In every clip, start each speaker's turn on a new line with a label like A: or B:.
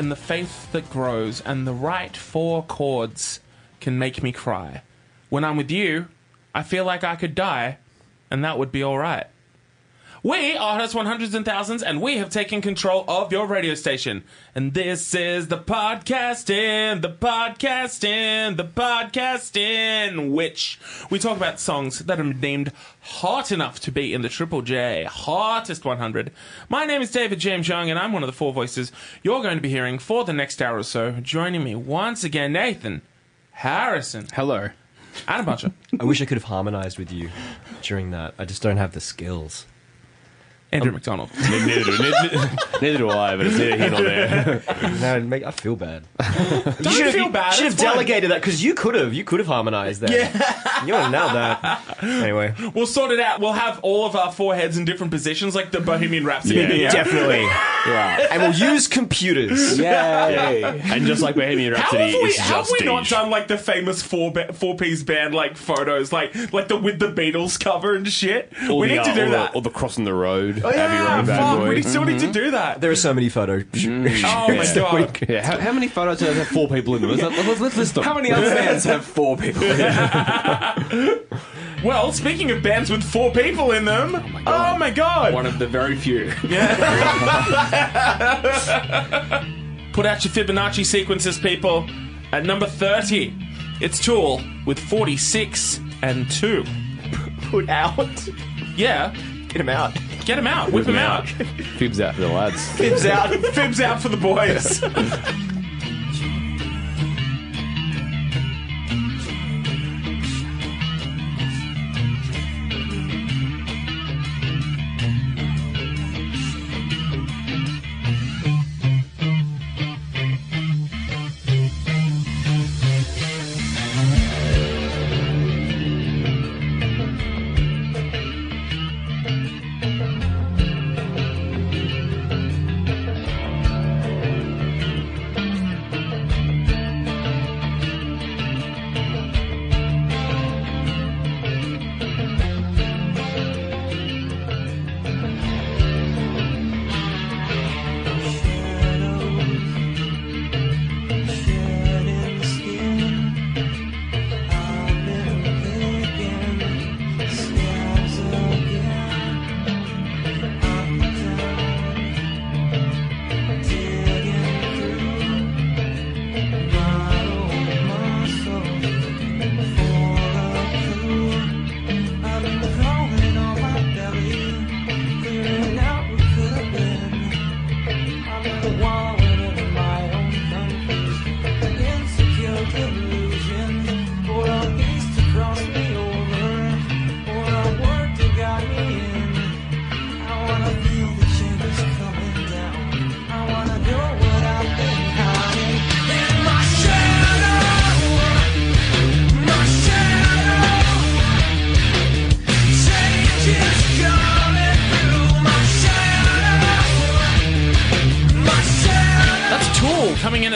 A: in the faith that grows, and the right four chords can make me cry. When I'm with you, I feel like I could die, and that would be alright. We are Hottest 100s and Thousands, and we have taken control of your radio station. And this is the podcasting, the podcasting, the podcasting, which we talk about songs that are deemed hot enough to be in the Triple J Hottest 100. My name is David James Young, and I'm one of the four voices you're going to be hearing for the next hour or so. Joining me once again, Nathan Harrison,
B: Hello.
A: Adam Butcher,
C: I wish I could have harmonized with you during that. I just don't have the skills.
A: Andrew McDonald.
B: neither, do, neither, neither do I, but it's neither here nor there.
C: No, it make, I feel bad.
A: Don't
C: you should have,
A: feel bad.
C: should
A: it's
C: have
A: fine.
C: delegated that because you could have. You could have harmonized that. Yeah. You would have nailed that. Anyway.
A: We'll sort it out. We'll have all of our foreheads in different positions, like the Bohemian Rhapsody.
B: Yeah.
A: video.
C: Definitely.
B: Yeah.
C: And we'll use computers.
B: Yay. And just like Bohemian
A: How
B: Rhapsody,
A: have we,
B: it's
A: how have
B: just
A: we not done like the famous four ba- four piece band like photos, like like the with the Beatles cover and shit?
B: All
A: we
B: the,
A: need to
B: uh,
A: do
B: all
A: that.
B: The, the crossing the road,
A: Oh,
B: Abbey
A: yeah,
B: Road, bad
A: fuck,
B: boy.
A: we still need to mm-hmm. do that.
C: There are so many photos.
A: Oh my god!
B: Yeah, how, how many photos do have four people in them? Let's, let's, let's list them.
D: How many other bands have four people in it?
A: Well, speaking of bands with four people in them, oh my god!
D: Oh, One of the very few.
A: Put out your Fibonacci sequences, people. At number thirty, it's Tool with forty six and two.
C: Put out.
A: Yeah,
C: Get him out.
A: Get him out, whip him out.
B: Fibs out for the lads.
C: Fibs out.
A: Fibs out for the boys.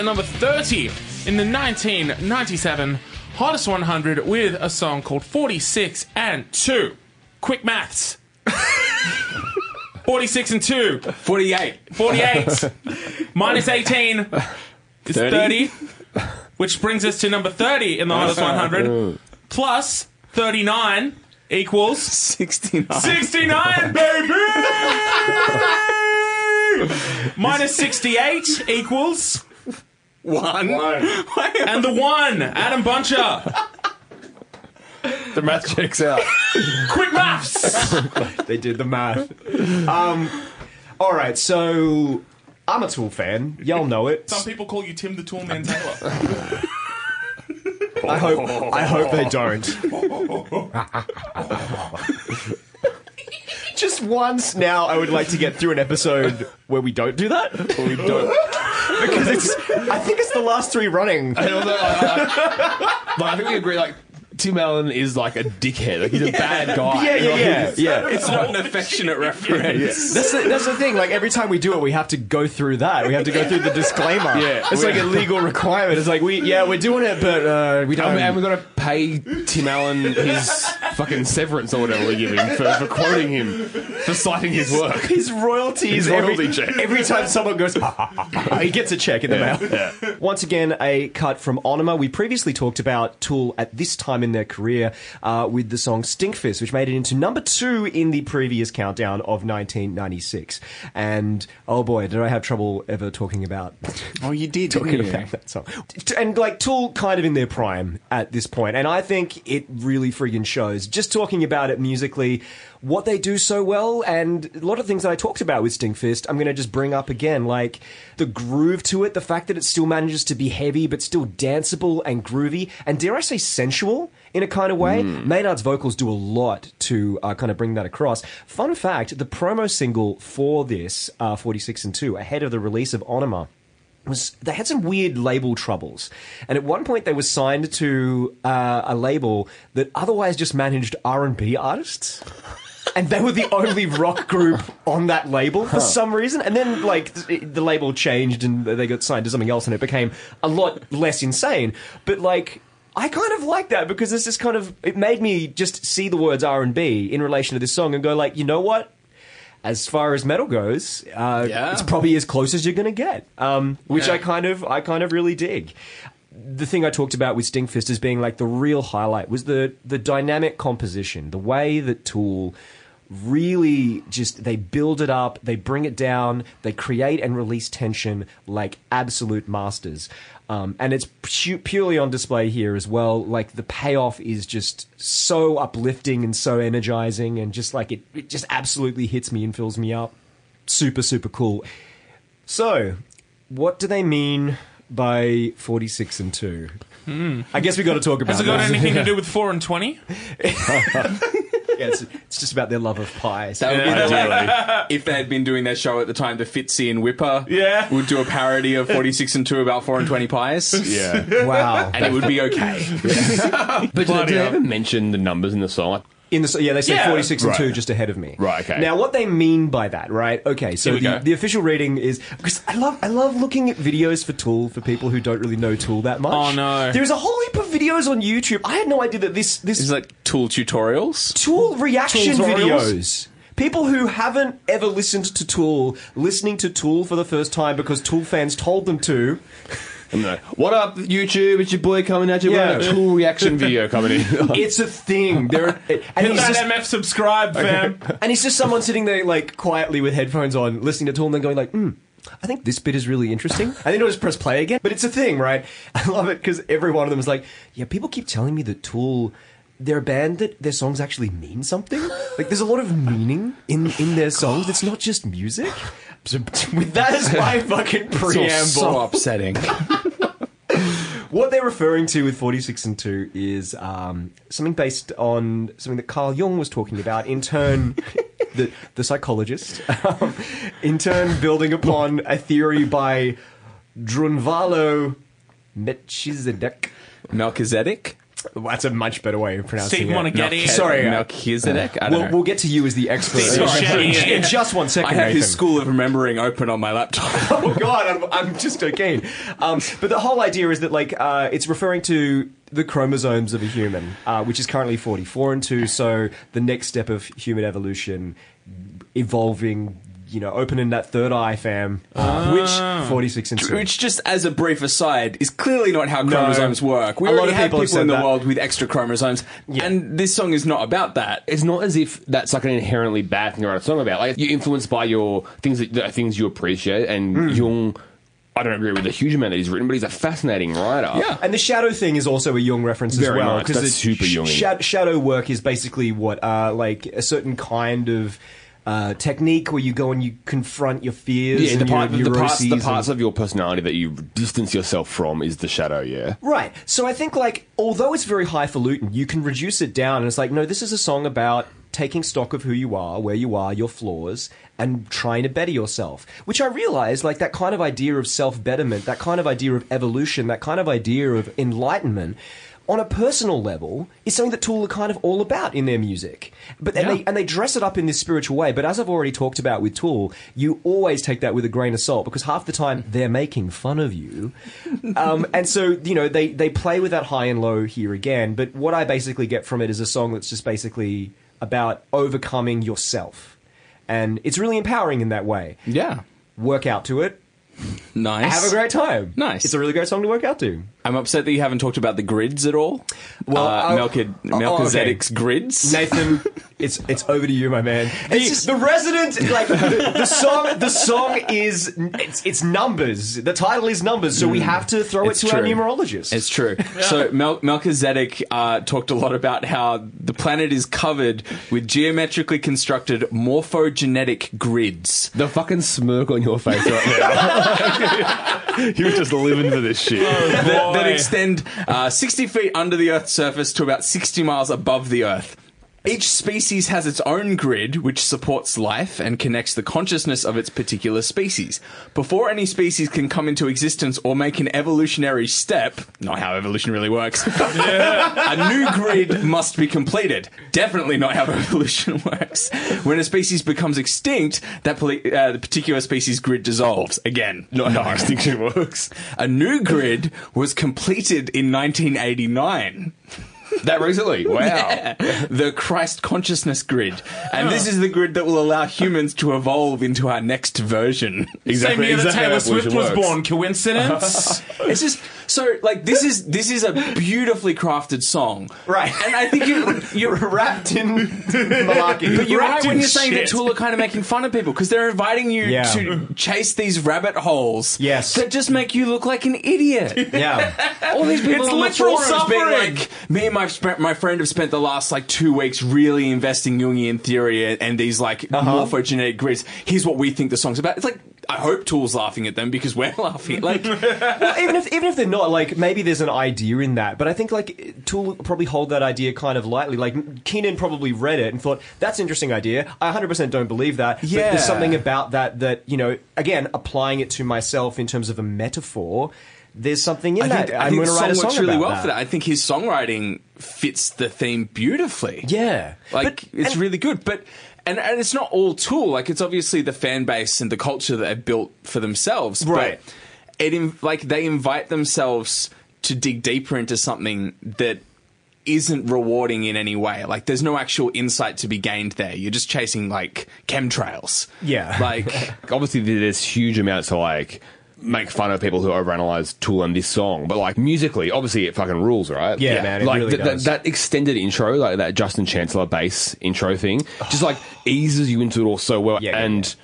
A: at number 30 in the 1997 Hottest 100 with a song called 46 and 2. Quick maths. 46 and 2.
D: 48.
A: 48 minus 18 is 30.
D: 30.
A: which brings us to number 30 in the Hottest 100. Plus 39 equals
D: 69.
A: 69, baby! Minus 68 equals.
D: One.
A: And the one, Adam Butcher.
B: The math checks out.
A: Quick maths!
C: They did the math. Um, all right, so I'm a Tool fan. Y'all know it.
A: Some people call you Tim the Toolman Taylor.
C: I hope. I hope they don't. Just once now, I would like to get through an episode where we don't do that.
B: Well, we don't.
C: Because it's. I think it's the last three running.
B: But I think we agree, like, Tim Allen is like a dickhead. Like he's a bad guy.
C: Yeah, yeah, yeah, yeah.
D: It's not an affectionate reference.
C: That's the, that's the thing. Like every time we do it, we have to go through that. We have to go through the disclaimer.
B: Yeah.
C: it's like a legal requirement. It's like we, yeah, we're doing it, but uh, we don't.
B: And, and we've got to pay Tim Allen his fucking severance or whatever we give him for, for quoting him, for citing his work.
C: his royalties
B: His
C: every,
B: royalty check.
C: every time someone goes, he gets a check in the mail. Once again, a cut from Ænima. We previously talked about Tool at this time in their career uh, with the song Stinkfist, which made it into number two in the previous countdown of 1996. And oh boy, did I have trouble ever talking about
D: Oh, you did,
C: talking
D: you?
C: about that song. And like Tool kind of in their prime at this. And I think it really friggin' shows. Just talking about it musically, what they do so well, and a lot of things that I talked about with Stinkfist, I'm going to just bring up again. Like the groove to it, the fact that it still manages to be heavy, but still danceable and groovy, and dare I say sensual in a kind of way. Maynard's vocals do a lot to uh, kind of bring that across. Fun fact the promo single for this, uh, 46 and 2, ahead of the release of Ænima, was they had some weird label troubles, and at one point they were signed to uh, a label that otherwise just managed R and B artists. And they were the only rock group on that label for some reason. And then, like, th- the label changed and they got signed to something else, and it became a lot less insane. But like, I kind of like that because it's just kind of it made me just see the words R and B in relation to this song and go like, you know what? as far as metal goes, uh,
D: Yeah.
C: it's probably as close as you're going to get, um, which
D: Yeah.
C: I kind of, I kind of really dig. The thing I talked about with Stinkfist as being like the real highlight was the the dynamic composition, the way that Tool really just they build it up, they bring it down, they create and release tension like absolute masters. Um, and it's pu- purely on display here as well. Like the payoff is just so uplifting and so energizing, and just like it, it just absolutely hits me and fills me up. Super, super cool. So, what do they mean by 46 and 2? I guess we got to talk about it.
A: Has it got
C: this.
A: anything to do with 4 and 20?
C: Yeah, it's, it's just about their love of pie. So-
D: That would be the like, if they had been doing their show at the time, the Fitzy and Whipper
C: Yeah.
D: would do a parody of 46 and 2 about 4 and 20 pies.
B: Yeah.
C: wow.
D: And it would be okay.
B: But do, do they ever mention the numbers in the song? Like,
C: In the yeah, they say
A: Yeah.
C: 46 and
B: Right.
C: 2 just ahead of me.
B: Right, okay.
C: Now what they mean by that, right? Okay, so
A: Here we
C: the,
A: go.
C: the official reading is because I love I love looking at videos for Tool for people who don't really know Tool that much.
A: Oh, no.
C: There's a whole heap of videos on YouTube. I had no idea that this this
D: It's like tool tutorials.
C: Tool reaction
D: tutorials?
C: videos. People who haven't ever listened to Tool, listening to Tool for the first time because Tool fans told them to.
B: What up, YouTube? It's your boy coming at you
C: Yeah.
B: with a cool reaction video coming in.
C: It's a thing. There, and
A: Hit
C: he's
A: that
C: just,
A: MF subscribe, fam.
C: and he's just someone sitting there like quietly with headphones on, listening to Tool, and then going like, hmm. I think this bit is really interesting. And then I'll just press play again. But it's a thing, right? I love it because every one of them is like, yeah, people keep telling me that Tool, they're a band that their songs actually mean something. Like, there's a lot of meaning in, in their songs. It's not just music. That as my fucking preamble.
D: So upsetting.
C: What they're referring to with 46 and 2 is um, something based on something that Carl Jung was talking about, in turn, the, the psychologist, um, in turn building upon a theory by Drunvalo Melchizedek.
D: Melchizedek?
C: That's a much better way of pronouncing
A: Steve
C: it.
A: Moneghetti.
C: Sorry, uh,
D: Melchizedek? I don't
C: We'll,
D: know.
C: we'll get to you as the expert.
A: Steve
C: in- in just one second,
D: I have his School of Remembering open on my laptop.
C: oh god, I'm, I'm just okay. Um, but the whole idea is that like uh, it's referring to the chromosomes of a human, uh, which is currently 44 and 2. So the next step of human evolution, evolving, you know, opening that third eye, fam. Uh, which 46 and 2.
D: Which, just as a brief aside, is clearly not how chromosomes work. We
C: A lot of
D: have
C: people
D: people in the
C: that.
D: world with extra chromosomes, and this song is not about that.
B: it's not as if that's like an inherently bad thing to write a song about. Like you're influenced by your things that the things you appreciate, and
C: Hmm.
B: Jung. I don't agree with a huge amount that he's written, but he's a fascinating writer.
D: Yeah.
C: And the shadow thing is also a Jung reference
B: Very
C: as well.
B: much. That's super Jungian.
C: sha- shadow work is basically what, uh, like a certain kind of uh, technique where you go and you confront your fears
B: Yeah,
C: and
B: the, part,
C: your
B: the parts, the parts of your personality that you distance yourself from is the shadow. Yeah,
C: Right. So I think like although it's very highfalutin, you can reduce it down and it's like, no, this is a song about taking stock of who you are, where you are, your flaws, and trying to better yourself. Which I realize, like that kind of idea of self betterment, that kind of idea of evolution, that kind of idea of enlightenment on a personal level, is something that Tool are kind of all about in their music. But and
A: Yeah.
C: they and they dress it up in this spiritual way. But as I've already talked about with Tool, you always take that with a grain of salt because half the time they're making fun of you, um, and so you know they they play with that high and low here again. But what I basically get from it is a song that's just basically about overcoming yourself, and it's really empowering in that way.
E: Yeah.
C: Work out to it.
E: Nice.
C: Have a great time.
E: Nice.
C: It's a really great song to work out to.
E: I'm upset that you haven't talked about the grids at all.
C: Well,
E: uh,
C: oh,
E: Melchid-
C: oh,
E: Melchizedek's grids.
C: Nathan, it's it's over to you, my man. It's just the resident, like the, the song. The song is it's it's numbers. The title is numbers, so we have to throw
E: It's
C: it to our numerologist.
E: It's true. So Mel- Melchizedek uh, talked a lot about how the planet is covered with geometrically constructed morphogenetic grids.
B: The fucking smirk on your face right now. you were just living for this shit.
E: that, that extend uh, 60 feet under the Earth's surface to about 60 miles above the Earth. Each species has its own grid, which supports life and connects the consciousness of its particular species. Before any species can come into existence or make an evolutionary step, not how evolution really works, a new grid must be completed. Definitely not how evolution works. When a species becomes extinct, that poli- uh, the particular species grid dissolves. Again, not how extinction works. A new grid was completed in 1989.
B: That recently? Wow.
E: the Christ consciousness grid. And this oh. is the grid that will allow humans to evolve into our next version.
A: Same year that Taylor Swift was born. Coincidence?
E: It's just so like this is this is a beautifully crafted song.
C: Right.
E: And I think you
C: You're wrapped in malarkey.
E: But you're right
A: Wrapped
E: when you're saying that. Tool are kind of making fun of people because they're inviting you
C: Yeah.
E: to chase these rabbit holes.
C: Yes.
E: That just make you look like an idiot.
C: yeah,
E: All these people
A: It's
E: on the
A: literal
E: forums being
A: suffering.
E: like, me and my sp- my friend have spent the last like two weeks really investing Jungian theory and, and these like uh-huh. morphogenetic grids. Here's what we think the song's about. It's like I hope Tool's laughing at them because we're laughing. Like,
C: well, even if even if they're not, like maybe there's an idea in that. But I think like Tool probably hold that idea kind of lightly. Like Keenan probably read it and thought that's an interesting idea. I 100 percent don't believe that. but
E: Yeah.
C: there's something about that that you know. Again, applying it to myself in terms of a metaphor. There's something in
E: I
C: that.
E: think, I
C: I'm going to write a song
E: works really
C: about
E: well
C: that.
E: for that. I think his songwriting fits the theme beautifully.
C: Yeah,
E: Like
C: But-
E: it's
C: and-
E: really good, but and, and it's not all Tool. Like it's obviously the fan base and the culture that they've built for themselves.
C: Right.
E: But it like they invite themselves to dig deeper into something that isn't rewarding in any way. Like there's no actual insight to be gained there. You're just chasing like chemtrails.
C: Yeah.
E: Like
B: Obviously, there's huge amounts of like make fun of people who overanalyze Tool and this song, but like musically, obviously, it fucking rules, right?
C: Yeah, man, it
B: like
C: really
B: th- th- that extended intro, like that Justin Chancellor bass intro thing, just like eases you into it all so well.
C: Yeah, yeah,
B: and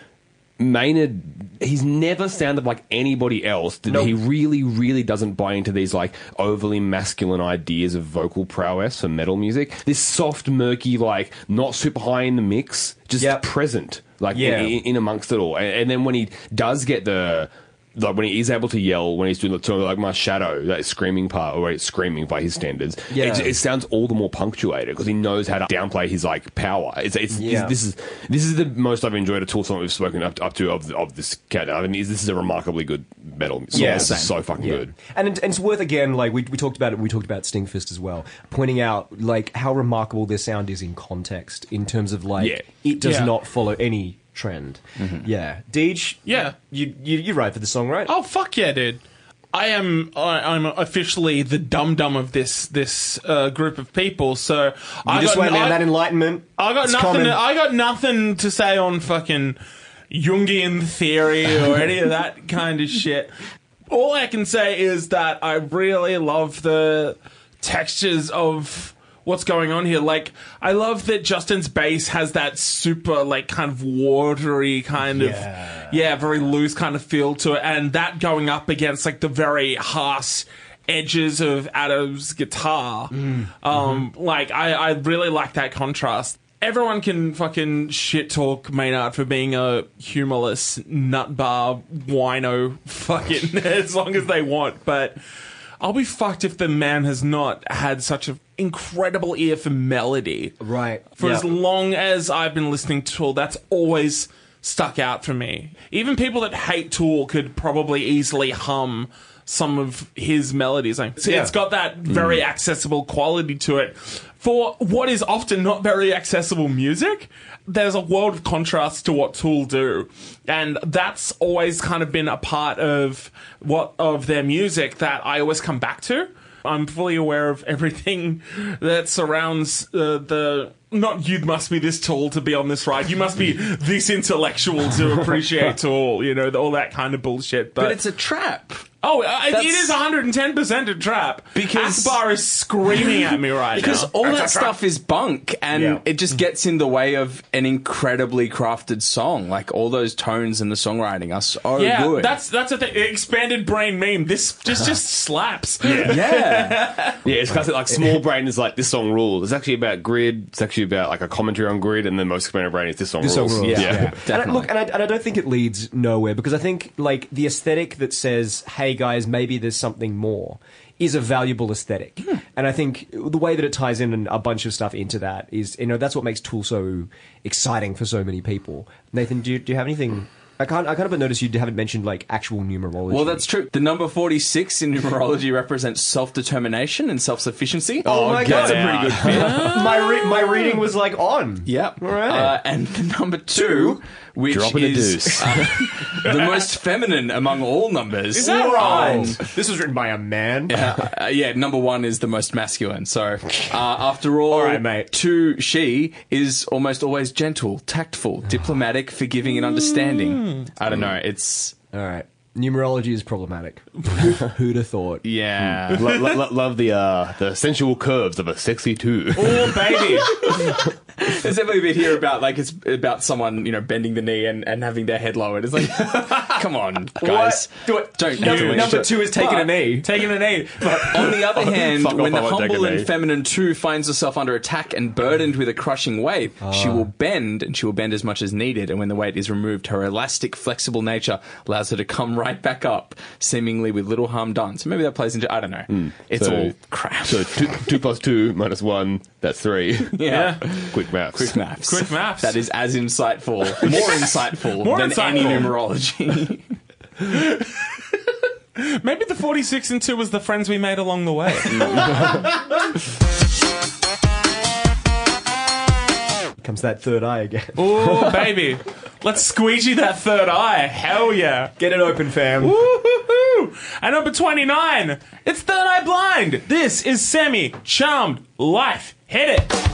B: Maynard, he's never sounded like anybody else. That
C: Nope.
B: He really, really doesn't buy into these like overly masculine ideas of vocal prowess for metal music. This soft, murky, like not super high in the mix, just
C: Yep.
B: present, like
C: Yeah.
B: in, in amongst it all. And, and then when he does get the like when he is able to yell when he's doing the sort of like my shadow that screaming part or it's screaming by his standards
C: Yeah.
B: it, it sounds all the more punctuated because he knows how to downplay his like power it's, it's,
C: Yeah.
B: this is this is the most I've enjoyed a tool song we've spoken up, up to of, of this cat I mean this is a remarkably good metal song
C: Yeah,
B: It's
C: same.
B: so fucking
C: Yeah.
B: good
C: And, it- and it's worth again, like we, we talked about it. We talked about Stinkfist as well, pointing out like how remarkable their sound is in context, in terms of like
B: Yeah.
C: it does
A: Yeah.
C: not follow any trend. Yeah, Deej.
A: Yeah.
C: you you you write for the song, right?
A: Oh fuck yeah, dude! I am I, I'm officially the dum dum of this this uh, group of people. So
C: you
A: I
C: just
A: got,
C: wait, man.
A: I,
C: that enlightenment.
A: I got
C: it's
A: nothing.
C: coming.
A: To, I got nothing to say on fucking Jungian theory or any of that kind of shit. All I can say is that I really love the textures of what's going on here. Like, I love that Justin's bass has that super, like, kind of watery kind
C: Yeah.
A: of, yeah, very loose kind of feel to it, and that going up against like the very harsh edges of Adam's guitar. Um, like, I, I really like that contrast. Everyone can fucking shit talk Maynard for being a humorless nutbar wino fucking as long as they want, but I'll be fucked if the man has not had such an incredible ear for melody.
C: Right.
A: For
C: Yeah.
A: as long as I've been listening to Tool, that's always stuck out for me. Even people that hate Tool could probably easily hum some of his melodies. So
C: Yeah.
A: It's got that very mm. accessible quality to it. For what is often not very accessible music, there's a world of contrast to what Tool do. And that's always kind of been a part of what of their music that I always come back to. I'm fully aware of everything that surrounds uh, the. Not you must be this tall to be on this ride. You must be this intellectual to appreciate Tool. You know all that kind of bullshit. But,
E: But it's a trap.
A: oh, uh, it
E: That's-
A: is 110 percent a trap.
E: Because-
A: Ackbar is screaming at me right
E: Because
A: now.
E: all
A: It's
E: that stuff is bunk, and
C: Yeah.
E: it just gets in the way of an incredibly crafted song. Like all those tones and the songwriting are so
A: Yeah,
E: good.
A: that's that's a thing. Expanded brain meme. This just just slaps.
E: yeah.
B: Yeah, it's classic. Like small brain is like this song rules. It's actually about grid. It's actually about like a commentary on grid, and then most expanded brain is this song
C: This song
B: rules.
C: rules.
E: Yeah.
C: And I,
E: definitely.
C: look, and I, and I don't think it leads nowhere because I think like the aesthetic that says, "Hey guys, maybe there's something more," is a valuable aesthetic. Hmm. And I think the way that it ties in a bunch of stuff into that is, you know, that's what makes Tool so exciting for so many people. Nathan, do you, do you have anything? I can't. I kind of noticed you haven't mentioned like actual numerology.
E: Well, that's true. The number 46 in numerology represents self determination and self sufficiency.
C: Oh my god,
B: That's a pretty good fit.
C: my re- my reading was like on.
E: Yep.
C: All right.
E: Uh, and the number two, which
B: Dropping a
E: is
B: deuce.
E: uh, the most feminine among all numbers.
A: Is that
E: Um.
C: This was written by a man.
E: uh, yeah, number one is the most masculine. So, uh, after all,
C: All right, mate.
E: two, she is almost always gentle, tactful, diplomatic, forgiving, and understanding. I don't know. It's,
C: All right. Numerology is problematic. Who'd have thought?
E: yeah.
B: Lo- lo- lo- love the uh, the sensual curves of a sexy two.
A: Oh baby.
E: There's definitely a bit here about, like, it's about someone, you know, bending the knee and, and having their head lowered. It's like, come on, guys.
C: Do it.
E: Don't
C: Number,
E: do it.
C: number two is taking a knee.
A: Taking an A.
E: On the other hand,
B: Fuck off,
E: when the
B: I won't take
E: humble
B: a
E: and feminine two finds herself under attack and burdened with a crushing weight, she will bend and she will bend as much as needed. And when the weight is removed, her elastic, flexible nature allows her to come right back up, seemingly with little harm done. So maybe that plays into I don't know. Hmm. It's
B: So-
E: all crap.
B: So two, two plus two minus one, that's three.
E: yeah.
B: Quick maths.
E: Quick maths.
A: Quick maths.
E: That is as insightful, more insightful
A: More
E: than any
A: insightful.
E: numerology.
A: Maybe the 46 and 2 was the friends we made along the way.
C: Comes that third eye again.
A: oh, baby. Let's squeegee that third eye. Hell yeah.
C: Get it open, fam.
A: Woo-hoo-hoo. And number 29, it's Third Eye Blind. This is Semi Charmed Life. Hit it.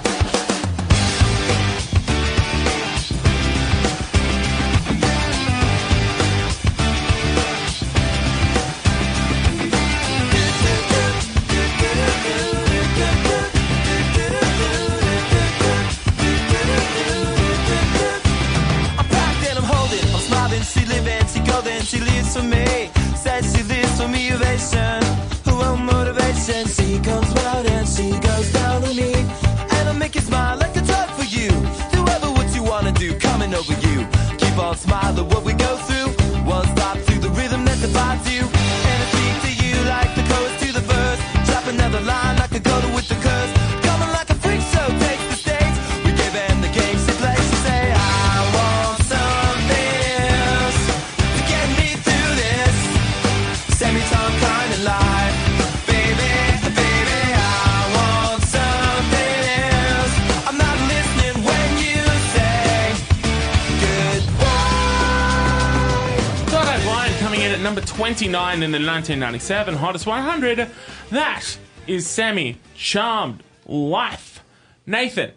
A: 29 in the 1997 Hottest 100. That is Semi Charmed Life. Nathan,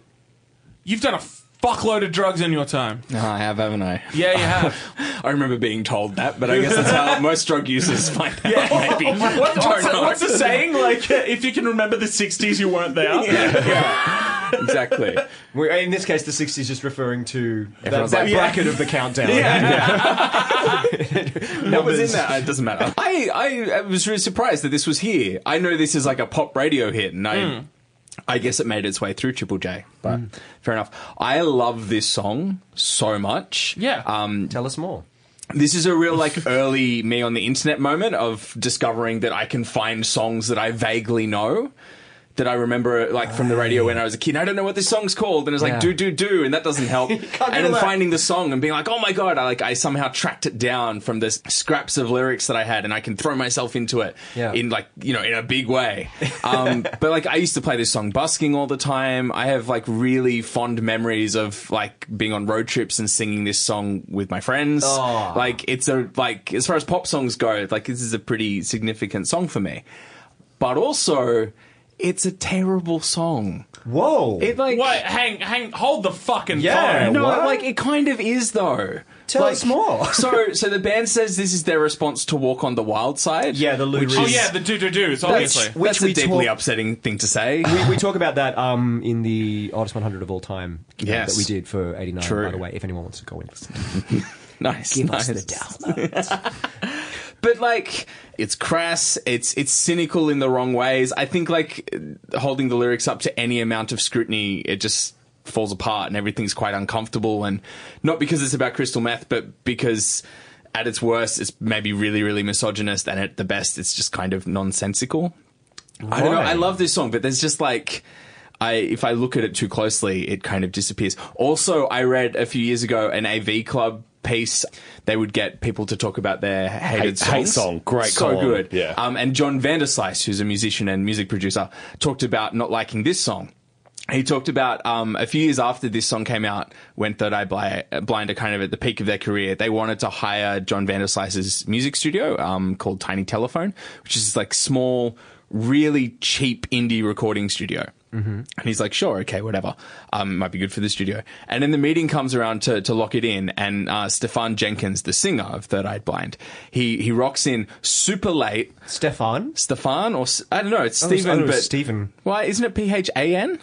A: you've done a fuckload of drugs in your time.
E: I have, haven't I?
A: Yeah, you have.
E: I remember being told that, but I guess that's how most drug users find out. Yeah. Maybe.
A: What- what's, what's the saying? Like, uh, if you can remember the 60s, you weren't there.
E: exactly.
C: We're, in this case, the 60s just referring to that,
E: Everyone's
C: that
E: like,
C: bracket of the countdown.
E: What was in that? It doesn't matter. I, I, I was really surprised that this was here. I know this is like a pop radio hit, and I, I guess it made its way through Triple J. But fair enough. I love this song so much.
A: Yeah.
E: Um,
C: Tell us more.
E: this is a real like early me on the internet moment of discovering that I can find songs that I vaguely know that I remember like from the radio when I was a kid. I don't know what this song's called, and it's like
C: Yeah.
E: do do do, and that doesn't help. and then
C: that.
E: finding the song and being like, oh my god, I like I somehow tracked it down from the scraps of lyrics that I had, and I can throw myself into it
C: Yeah.
E: in like you know in a big way. Um, but like I used to play this song busking all the time. I have like really fond memories of like being on road trips and singing this song with my friends.
C: Oh.
E: Like it's a like as far as pop songs go, like this is a pretty significant song for me. But also, it's a terrible song.
C: Whoa.
E: It like
A: Wait, hang, hang, hold the fucking
C: Yeah,
A: phone.
E: no,
C: what?
E: like it kind of is though.
C: Tell
E: Like,
C: us more.
E: so, so the band says this is their response to "Walk on the Wild Side."
C: Yeah, the Lou
E: which
C: Reed.
A: Oh
E: is-
A: yeah, the do do do's,
E: That's,
A: obviously.
C: Which
E: that's
C: we
E: a deeply
C: talk-
E: upsetting thing to say.
C: we, we talk about that um, in the oldest 100 of all time uh,
E: Yes.
C: that we did for 89,
E: True.
C: by the way, if anyone wants to go in. listen.
E: nice,
C: Give
E: nice.
C: us the download.
E: but like it's crass it's it's cynical in the wrong ways. I think like holding the lyrics up to any amount of scrutiny it just falls apart and everything's quite uncomfortable. And not because it's about crystal meth but because at its worst it's maybe really really misogynist and at the best it's just kind of nonsensical. I don't know. I love this song but there's just like I, if I look at it too closely, it kind of disappears. Also, I read a few years ago an AV Club piece. They would get people to talk about their hated
B: Hate-
E: songs.
B: hate song. Great
E: so
B: column.
E: good.
B: Yeah.
E: Um, and John Vanderslice, who's a musician and music producer, talked about not liking this song. He talked about um, a few years after this song came out, when Third Eye Bli- Blind are kind of at the peak of their career, they wanted to hire John Vanderslice's music studio um, called Tiny Telephone, which is like small, really cheap indie recording studio. Mm-hmm. And he's like, sure, okay, whatever. Um, might be good for the studio. And then the meeting comes around to, to lock it in, and uh, Stephan Jenkins, the singer of Third Eye Blind, he he rocks in super late.
C: Stefan?
E: Stefan or I don't know, it's Stephen, but
C: Stephen.
E: Why isn't it P H A N?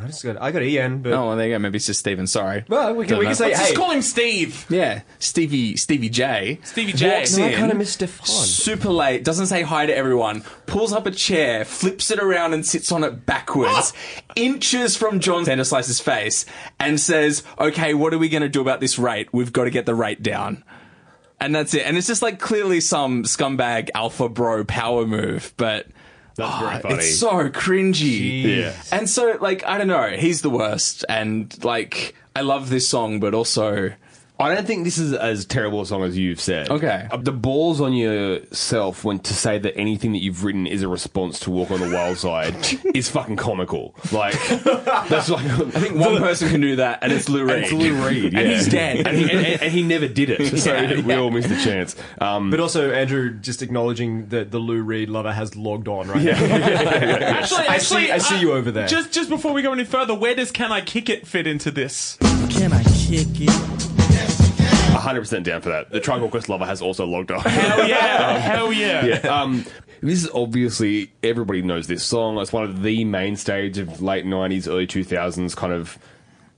C: I just got, I got Ian, but.
E: Oh, well, there you go. Maybe it's just Stephen. Sorry.
C: Well, we can,
E: Don't
C: we
E: know.
C: can say,
A: Let's
C: hey.
A: just call him Steve.
E: Yeah, Stevie Stevie J.
A: Stevie J.
E: Walks
C: No, I
E: in,
C: kinda miss Stefan.
E: Super late, doesn't say hi to everyone, pulls up a chair, flips it around and sits on it backwards, ah! inches from John Vanderslice's face, and says, Okay, what are we going to do about this rate? We've got to get the rate down. And that's it. And it's just like clearly some scumbag alpha bro power move, but.
B: That's very
E: ah,
B: funny.
E: It's so cringy.
B: Yeah.
E: And so, like, I don't know, he's the worst. And, like, I love this song, but also.
B: I don't think this is as terrible a song as you've said.
E: Okay.
B: Uh, The balls on yourself when to say that anything that you've written is a response to Walk on the Wild Side is fucking comical. Like that's like I think
E: One person can do that, and it's Lou Reed.
B: It's Lou Reed, yeah.
E: And he's dead.
B: and he, and, and he never did it. So
E: Yeah,
B: we all missed the chance. Um,
C: But also, Andrew just acknowledging that the Lou Reed lover has logged on right now.
A: Actually,
C: I
A: actually,
C: see- I see
A: uh,
C: you over there.
A: Just, just before we go any further, where does "Can I Kick It" fit into this?
F: Can I kick it?
B: 100% down for that. The Tribe Called Quest lover has also logged on.
A: Hell yeah! Hell yeah!
B: Yeah. Um, this is obviously everybody knows this song. It's one of the mainstays of late '90s, early 2000s kind of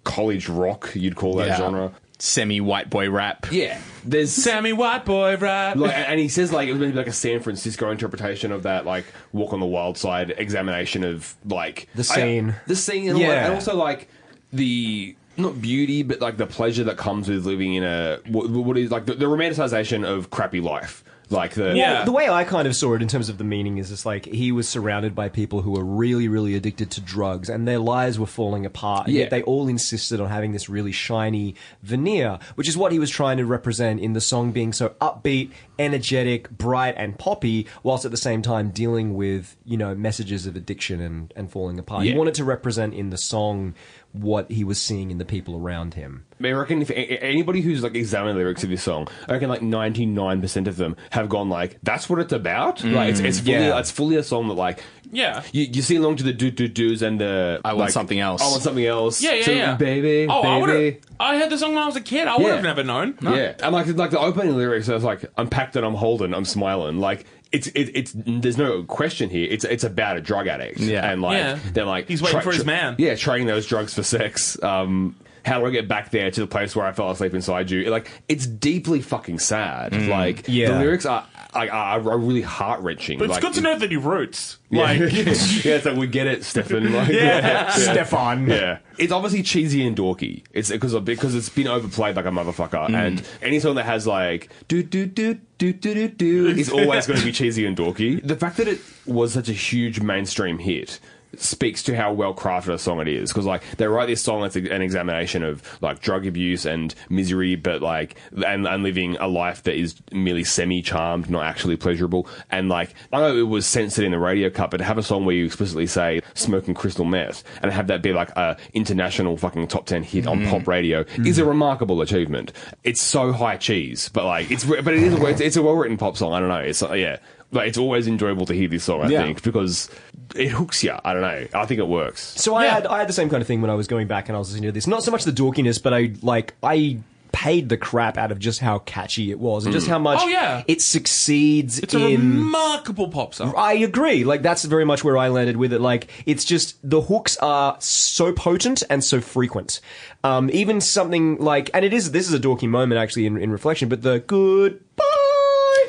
B: college rock. You'd call that
E: Yeah.
B: genre.
E: Semi white boy rap.
B: Yeah. There's
A: Sammy White Boy rap.
B: like, and he says like it was maybe like a San Francisco interpretation of that like Walk on the Wild Side examination of like
C: The scene.
B: I- the scene, and,
C: Yeah.
B: that, and also like the not beauty, but like the pleasure that comes with living in a what, what is like the, the romanticization of crappy life. Like the
A: Yeah.
C: The way I kind of saw it in terms of the meaning is just like he was surrounded by people who were really, really addicted to drugs and their lives were falling apart. And
B: Yeah.
C: yet they all insisted on having this really shiny veneer, which is what he was trying to represent in the song being so upbeat, energetic, bright, and poppy, whilst at the same time dealing with, you know, messages of addiction and, and falling apart. He wanted to represent in the song what he was seeing in the people around him.
B: I reckon if a- a- anybody who's like examined the lyrics of this song, I reckon like ninety nine percent of them have gone like, "That's what it's about." Mm. Like it's, it's fully
C: Yeah.
B: it's fully a song that like
A: Yeah.
B: you, you sing along to the do do do's and the
E: I want
B: like,
E: something else.
B: I want something else.
A: Yeah, yeah,
B: So,
A: yeah.
B: baby,
A: Oh, I would
B: baby.
A: have. I heard the song when I was a kid. I would
B: Yeah.
A: have never known.
B: Yeah, and like like the opening lyrics, I was like, "I'm packed and I'm holding, I'm smiling." Like it's it, it's there's no question here. It's it's about a drug addict.
E: Yeah.
B: and like
A: Yeah.
B: they're like
A: He's waiting for his man.
B: Yeah, trading those drugs for sex. Um, how do I get back there to the place where I fell asleep inside you? Like it's deeply fucking sad. Like
C: Yeah.
B: the lyrics are like are, are really heart wrenching.
A: But it's
B: like,
A: good to know that he roots.
B: Yeah.
A: Like,
B: yeah, it's like we get it, Stefan. Like,
A: Yeah.
C: Stefan.
B: yeah, it's obviously cheesy and dorky. It's because because it's been overplayed like a motherfucker.
A: Mm.
B: And any song that has like do do do do do do do is always going to be cheesy and dorky. The fact that it was such a huge mainstream hit speaks to how well crafted a song it is. Because like they write this song as an examination of like drug abuse and misery but like and, and living a life that is merely semi charmed not actually pleasurable. And like I know it was censored in the radio cut but to have a song where you explicitly say smoking crystal meth and have that be like a international fucking top 10 hit on pop radio is a remarkable achievement. It's so high cheese but like it's but it is a, it's, it's a well written pop song. I don't know. It's uh, yeah. Like it's always enjoyable to hear this song I
C: Yeah.
B: think because it hooks you. I don't know. I think it works.
C: So I
A: Yeah.
C: had I had the same kind of thing when I was going back and I was listening to this. Not so much the dorkiness, but I like I paid the crap out of just how catchy it was and just how much
A: Oh, yeah.
C: it succeeds
A: It's a
C: in
A: remarkable pop song.
C: I agree. Like that's very much where I landed with it. Like it's just the hooks are so potent and so frequent. Um, even something like, and it is this is a dorky moment actually in, in reflection, but the goodbye.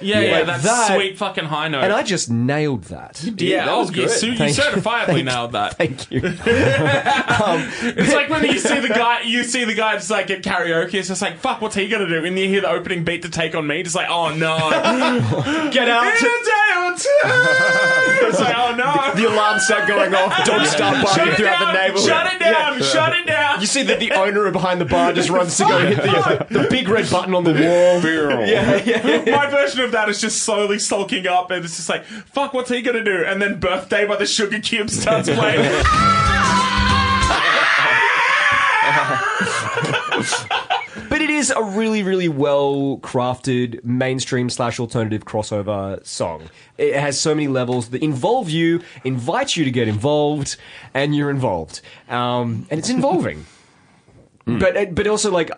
A: Yeah, yeah,
C: Like
A: that,
C: that-
A: sweet fucking high note.
C: And I just nailed that.
A: yeah,
D: that
A: oh,
D: was good.
A: su- you
C: Thank you.
A: certifiably nailed that.
C: Thank you.
A: Um, it's like when you see the guy, you see the guy just like at karaoke. It's just like, fuck, what's he gonna do? And you hear the opening beat to take on me. Just like, oh no,
C: Get
A: in
C: out.
A: a day or two. It's like, oh no,
C: the alarm start going off. Don't start
A: shut
C: barking
A: it
C: throughout the
A: down,
C: neighborhood.
A: shut it down, shut it down.
C: You see that the owner behind the bar just runs to go oh, hit the, the big red button on the wall. Yeah, yeah.
A: My version of that is just slowly sulking up, and it's just like, fuck, what's he gonna do? And then "Birthday" by the Sugar Cube starts playing.
C: But it is a really, really well crafted mainstream slash alternative crossover song. It has so many levels that involve you, invite you to get involved, and you're involved. Um, and it's involving. But but also like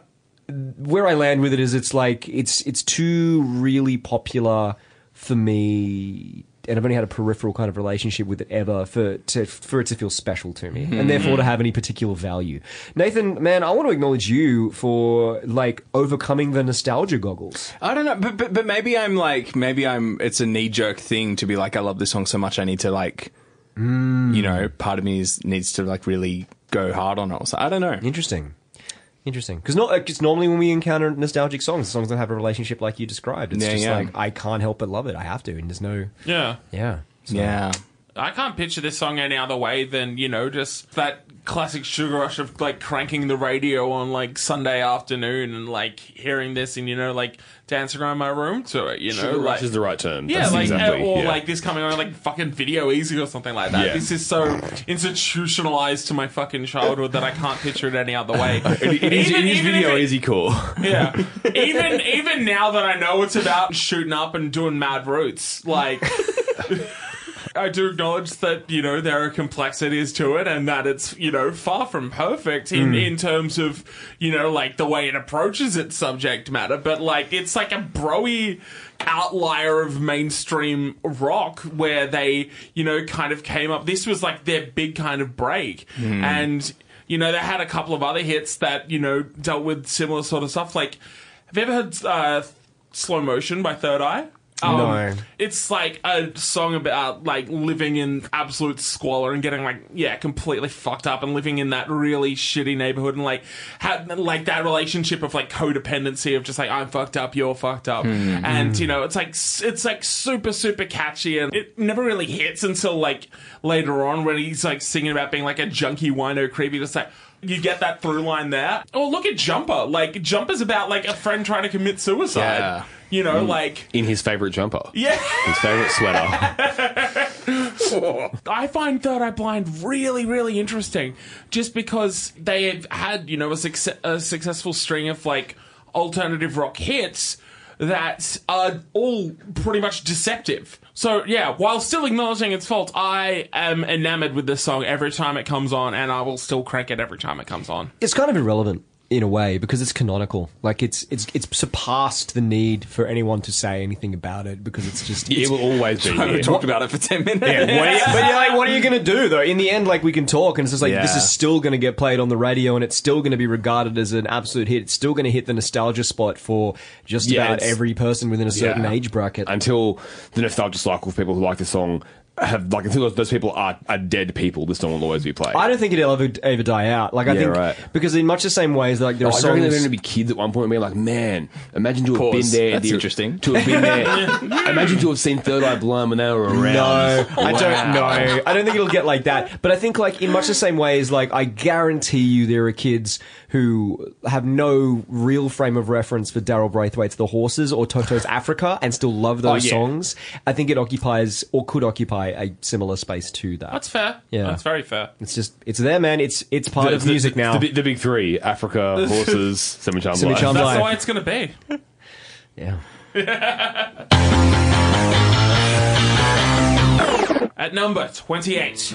C: where I land with it is it's like it's it's too really popular for me and I've only had a peripheral kind of relationship with it ever for to, for it to feel special to me and therefore to have any particular value. Nathan, man, I want to acknowledge you for like overcoming the nostalgia goggles.
E: I don't know, but, but but maybe I'm like maybe I'm. It's a knee jerk thing to be like I love this song so much I need to like, mm. you know, part of me is needs to like really go hard on it. So I don't know.
C: Interesting. Interesting, because not like, it's normally when we encounter nostalgic songs, songs that have a relationship like you described. It's
E: Yeah,
C: just
E: yeah.
C: like I can't help but love it. I have to, and there's no
A: yeah.
C: yeah. So-
E: Yeah.
A: I can't picture this song any other way than, you know, just that classic sugar rush of like cranking the radio on like Sunday afternoon and like hearing this and, you know, like dancing around my room to it, you know?
B: Sugar
A: like,
B: rush is the right term.
A: Yeah,
B: That's
A: like
B: exactly,
A: uh, or
B: yeah.
A: like this coming on like fucking Video Ezy or something like that.
B: Yeah.
A: This is so institutionalized to my fucking childhood that I can't picture it any other way.
B: It, it is,
A: Even-
B: it is video
A: it-
B: easy core.
A: Yeah. Even even now that I know it's about shooting up and doing mad roots, like I do acknowledge that, you know, there are complexities to it and that it's, you know, far from perfect in, in terms of, you know, like the way it approaches its subject matter, but like it's like a broy outlier of mainstream rock where they, you know, kind of came up. This was like their big kind of break. And, you know, they had a couple of other hits that, you know, dealt with similar sort of stuff. Like, have you ever heard uh, Slow Motion by Third Eye? Um,
C: No.
A: It's like a song about like living in absolute squalor and getting like yeah completely fucked up and living in that really shitty neighborhood and like had like that relationship of like codependency of just like I'm fucked up you're fucked up. And you know it's like it's like super super catchy and it never really hits until like later on when he's like singing about being like a junkie wino creepy just like you get that through line there. Oh, look at Jumper. Like, Jumper's about, like, a friend trying to commit suicide.
E: Yeah.
A: You know, like,
B: In his favorite jumper.
A: yeah.
B: His favorite sweater.
A: I find Third Eye Blind really, really interesting just because they have had, you know, a, success- a successful string of, like, alternative rock hits that are all pretty much deceptive. So, yeah, while still acknowledging its faults, I am enamored with this song every time it comes on, and I will still crank it every time it comes on.
C: it's kind of irrelevant in a way because it's canonical. Like it's it's it's surpassed the need for anyone to say anything about it because it's just
B: it will always be
E: We talked about it for ten minutes.
C: Yeah, you, but yeah, like, what are you going to do though? In the end, like we can talk, and it's just like this is still going to get played on the radio, and it's still going to be regarded as an absolute hit. It's still going to hit the nostalgia spot for just
B: Yeah,
C: about every person within a certain
B: Yeah.
C: age bracket.
B: Until the nostalgia cycle of people who like the song have like until those, those people are, are dead people, this song will always be played.
C: I don't think it'll ever ever die out. Like I
B: Yeah,
C: think
B: right.
C: because in much the same ways, like there
B: Oh,
C: are
B: I reckon there's
C: songs.
B: going to be kids at one point being like, "Man, imagine to have been there.
E: That's
B: the-
E: interesting.
B: To have been there. imagine to have seen Third Eye Blind when they were around.
C: No, I don't know. I don't think it'll get like that. But I think, like in much the same way as, like I guarantee you, there are kids who have no real frame of reference for Daryl Braithwaite's The Horses or Toto's Africa and still love those
B: Oh, yeah.
C: songs. I think it occupies or could occupy a similar space to that.
A: That's fair.
C: Yeah.
A: That's very fair.
C: it's just it's there, man. It's it's part
B: The-
C: of
B: the-
C: music
B: the,
C: now.
B: The, big- the big three: Africa, horses, semi charmed
C: Semi
B: life.
C: charmed
A: That's
C: life.
A: the way it's going to be.
C: yeah.
A: At number 28,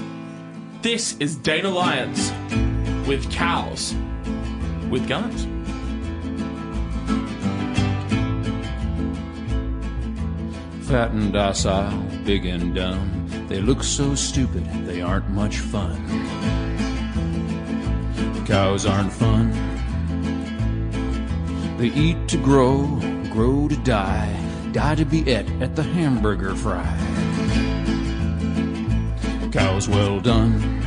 A: this is Dana Lyons with cows with guns.
G: Fat and docile, big and dumb. They look so stupid, they aren't much fun. Cows aren't fun. They eat to grow, grow to die, die to be et at the hamburger fry. Cows well done.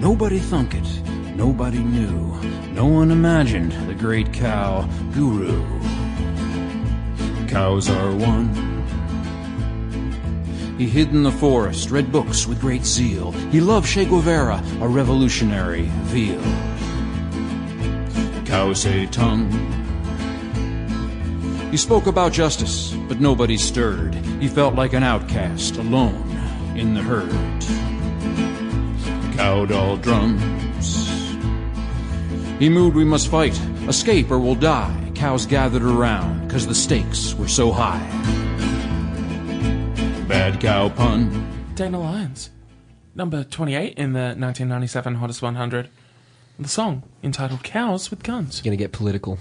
G: Nobody thunk it, nobody knew, no one imagined the great cow guru. Cows are one. He hid in the forest, read books with great zeal. He loved Che Guevara, a revolutionary veal. Cows say tongue. He spoke about justice, but nobody stirred. He felt like an outcast, alone in the herd. Cow doll drums. He moved, we must fight, escape or we'll die. Cows gathered around, cause the stakes were so high. Bad cow pun.
A: Dana Lyons, number 28 in the 1997 Hottest 100. The song entitled Cows with Guns.
C: You're Gonna get political.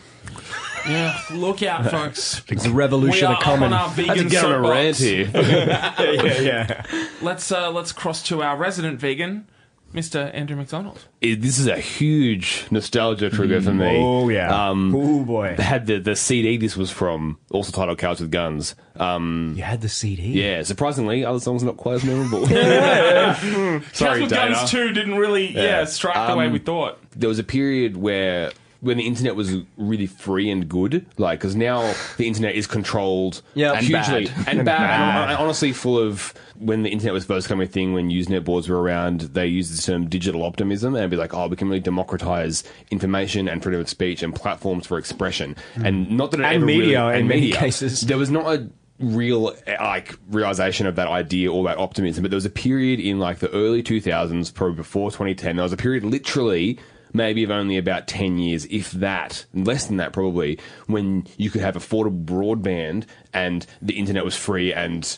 A: Yeah, look out, folks.
C: The revolution
A: we are
C: are
A: up
C: coming.
A: on our
B: Had to
A: vegan
B: get on a rant
A: soapbox.
B: here.
C: yeah, yeah.
A: Let's uh, let's cross to our resident vegan, Mr. Andrew McDonald.
B: It- this is a huge nostalgia trigger for me.
C: Oh yeah.
B: Um,
C: oh boy.
B: had the, the CD this was from, also titled Cows with Guns. Um,
C: You had the CD.
B: yeah, surprisingly, other songs are not quite as memorable.
A: Cows with
B: Dana.
A: Guns 2 didn't really, yeah, strike the way
B: Um,
A: we thought.
B: there was a period where when the internet was really free and good, like because now the internet is controlled
C: Yeah,
B: and
C: hugely.
B: bad and,
C: And
B: bad,
C: bad.
B: and honestly full of when the internet was first coming a thing when Usenet boards were around, they used the term digital optimism and be like, oh, we can really democratize information and freedom of speech and platforms for expression, hmm. and not that it
C: And
B: ever
C: media
B: really,
C: in
B: and
C: many
B: media.
C: cases.
B: There was not a real like realization of that idea or that optimism but there was a period in like the early 2000s probably before 2010 there was a period literally maybe of only about 10 years if that less than that probably when you could have affordable broadband and the internet was free and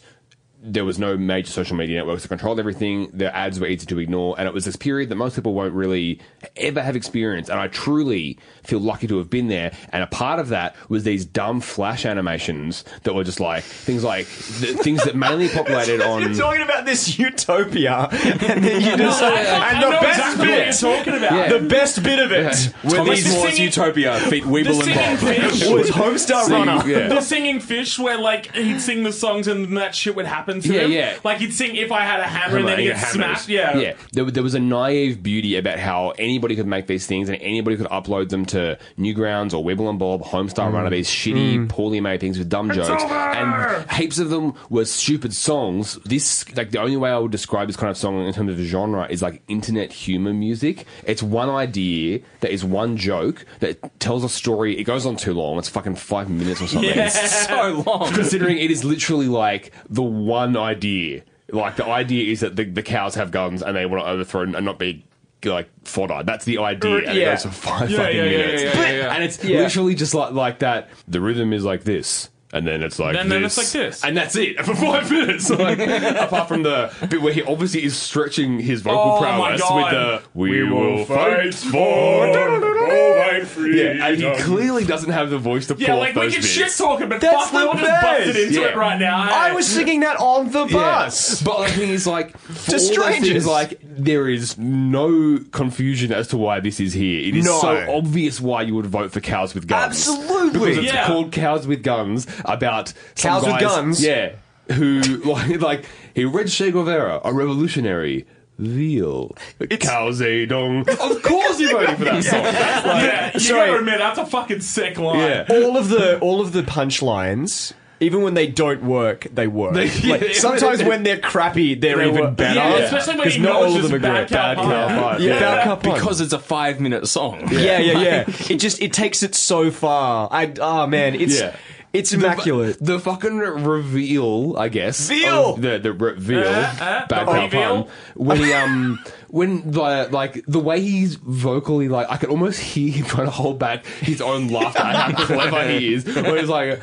B: there was no major social media networks that controlled everything. The ads were easy to ignore, and it was this period that most people won't really ever have experienced. And I truly feel lucky to have been there. And a part of that was these dumb flash animations that were just like things like the, things that mainly populated on.
C: You're talking about this utopia, and then you just and
A: I
C: the best
A: exactly
C: bit,
A: what you're talking about.
C: the best bit of it
E: Tommy
A: the
E: Moore's
A: singing-
E: Utopia, feat
A: The
E: Weebl and
A: singing
E: Bob.
A: fish.
C: was Homestar
B: See,
C: Runner.
B: yeah.
A: The singing fish, where like he'd sing the songs and then that shit would happen to
B: Yeah,
A: him.
B: yeah.
A: Like he'd sing "If I Had a Hammer" and then he'd get smashed. Yeah,
B: yeah. There, there was a naive beauty about how anybody could make these things and anybody could upload them to Newgrounds or Weebl and Bob, Homestar mm. Runner, these shitty, mm. poorly made things with dumb jokes,
A: over!
B: and heaps of them were stupid songs. This, like, the only way I would describe this kind of song in terms of genre is like internet humor music. It's one idea that is one joke that tells a story. It goes on too long. It's fucking five minutes or something.
A: Yeah.
B: It's
E: so long.
B: considering it is literally like the one idea. Like the idea is that the, the cows have guns and they want to overthrow and not be like fodder. That's the idea. And it
C: Yeah.
B: goes for five
A: Yeah,
B: fucking
A: yeah,
B: minutes. And it's literally just like like that. The rhythm is like this. And then it's like
A: Then-
B: this.
A: then it's like this.
B: And that's it for five minutes. Like, apart from the bit where he obviously is stretching his vocal
A: Oh,
B: prowess with the We will fight for Yeah, and he clearly doesn't have the voice to pull
A: Yeah,
B: off
A: like we
B: those
A: can
B: bits.
A: shit talk him, but
C: That's
A: fuck, we'll
C: the
A: just bust it
C: best.
A: into
B: Yeah.
A: it right now.
C: I was singing that on the bus.
B: But the thing is, like,
C: To strangers.
B: things, like, there is no confusion as to why this is here. It is
C: No.
B: so obvious why you would vote for cows with guns.
C: Absolutely.
B: because it's
A: Yeah.
B: called cows with guns about some
C: Cows with Guns?
B: Yeah. who like like he read Che Guevara, a revolutionary. Veal, Cao Zedong. Of course, you're voting for that song.
A: yeah, you
C: sorry.
A: gotta admit, that's a fucking sick line.
B: Yeah.
C: all of the all of the punchlines. Even when they don't work, they work.
B: They-
C: like,
B: yeah,
C: sometimes
B: they-
C: when they're crappy, they're
B: They
C: even
B: work.
C: better.
A: Yeah, especially when
C: 'Cause
A: he
C: not all of
A: acknowledges
C: them are
A: Bad
C: great.
A: Cow Pun.
B: Pun.
C: Yeah, Bad Cow Pun.
E: because it's a five minute song.
C: yeah, yeah, yeah. It just it takes it so far. I oh man, it's
B: Yeah.
C: It's immaculate.
B: The fucking reveal, I guess.
C: Veal!
B: The the reveal.
A: Uh, uh,
B: bad
A: the
B: cow
A: reveal.
B: pun. When he um when the like the way he's vocally like I can almost hear him trying to hold back his own laughter at how clever he is. When he's like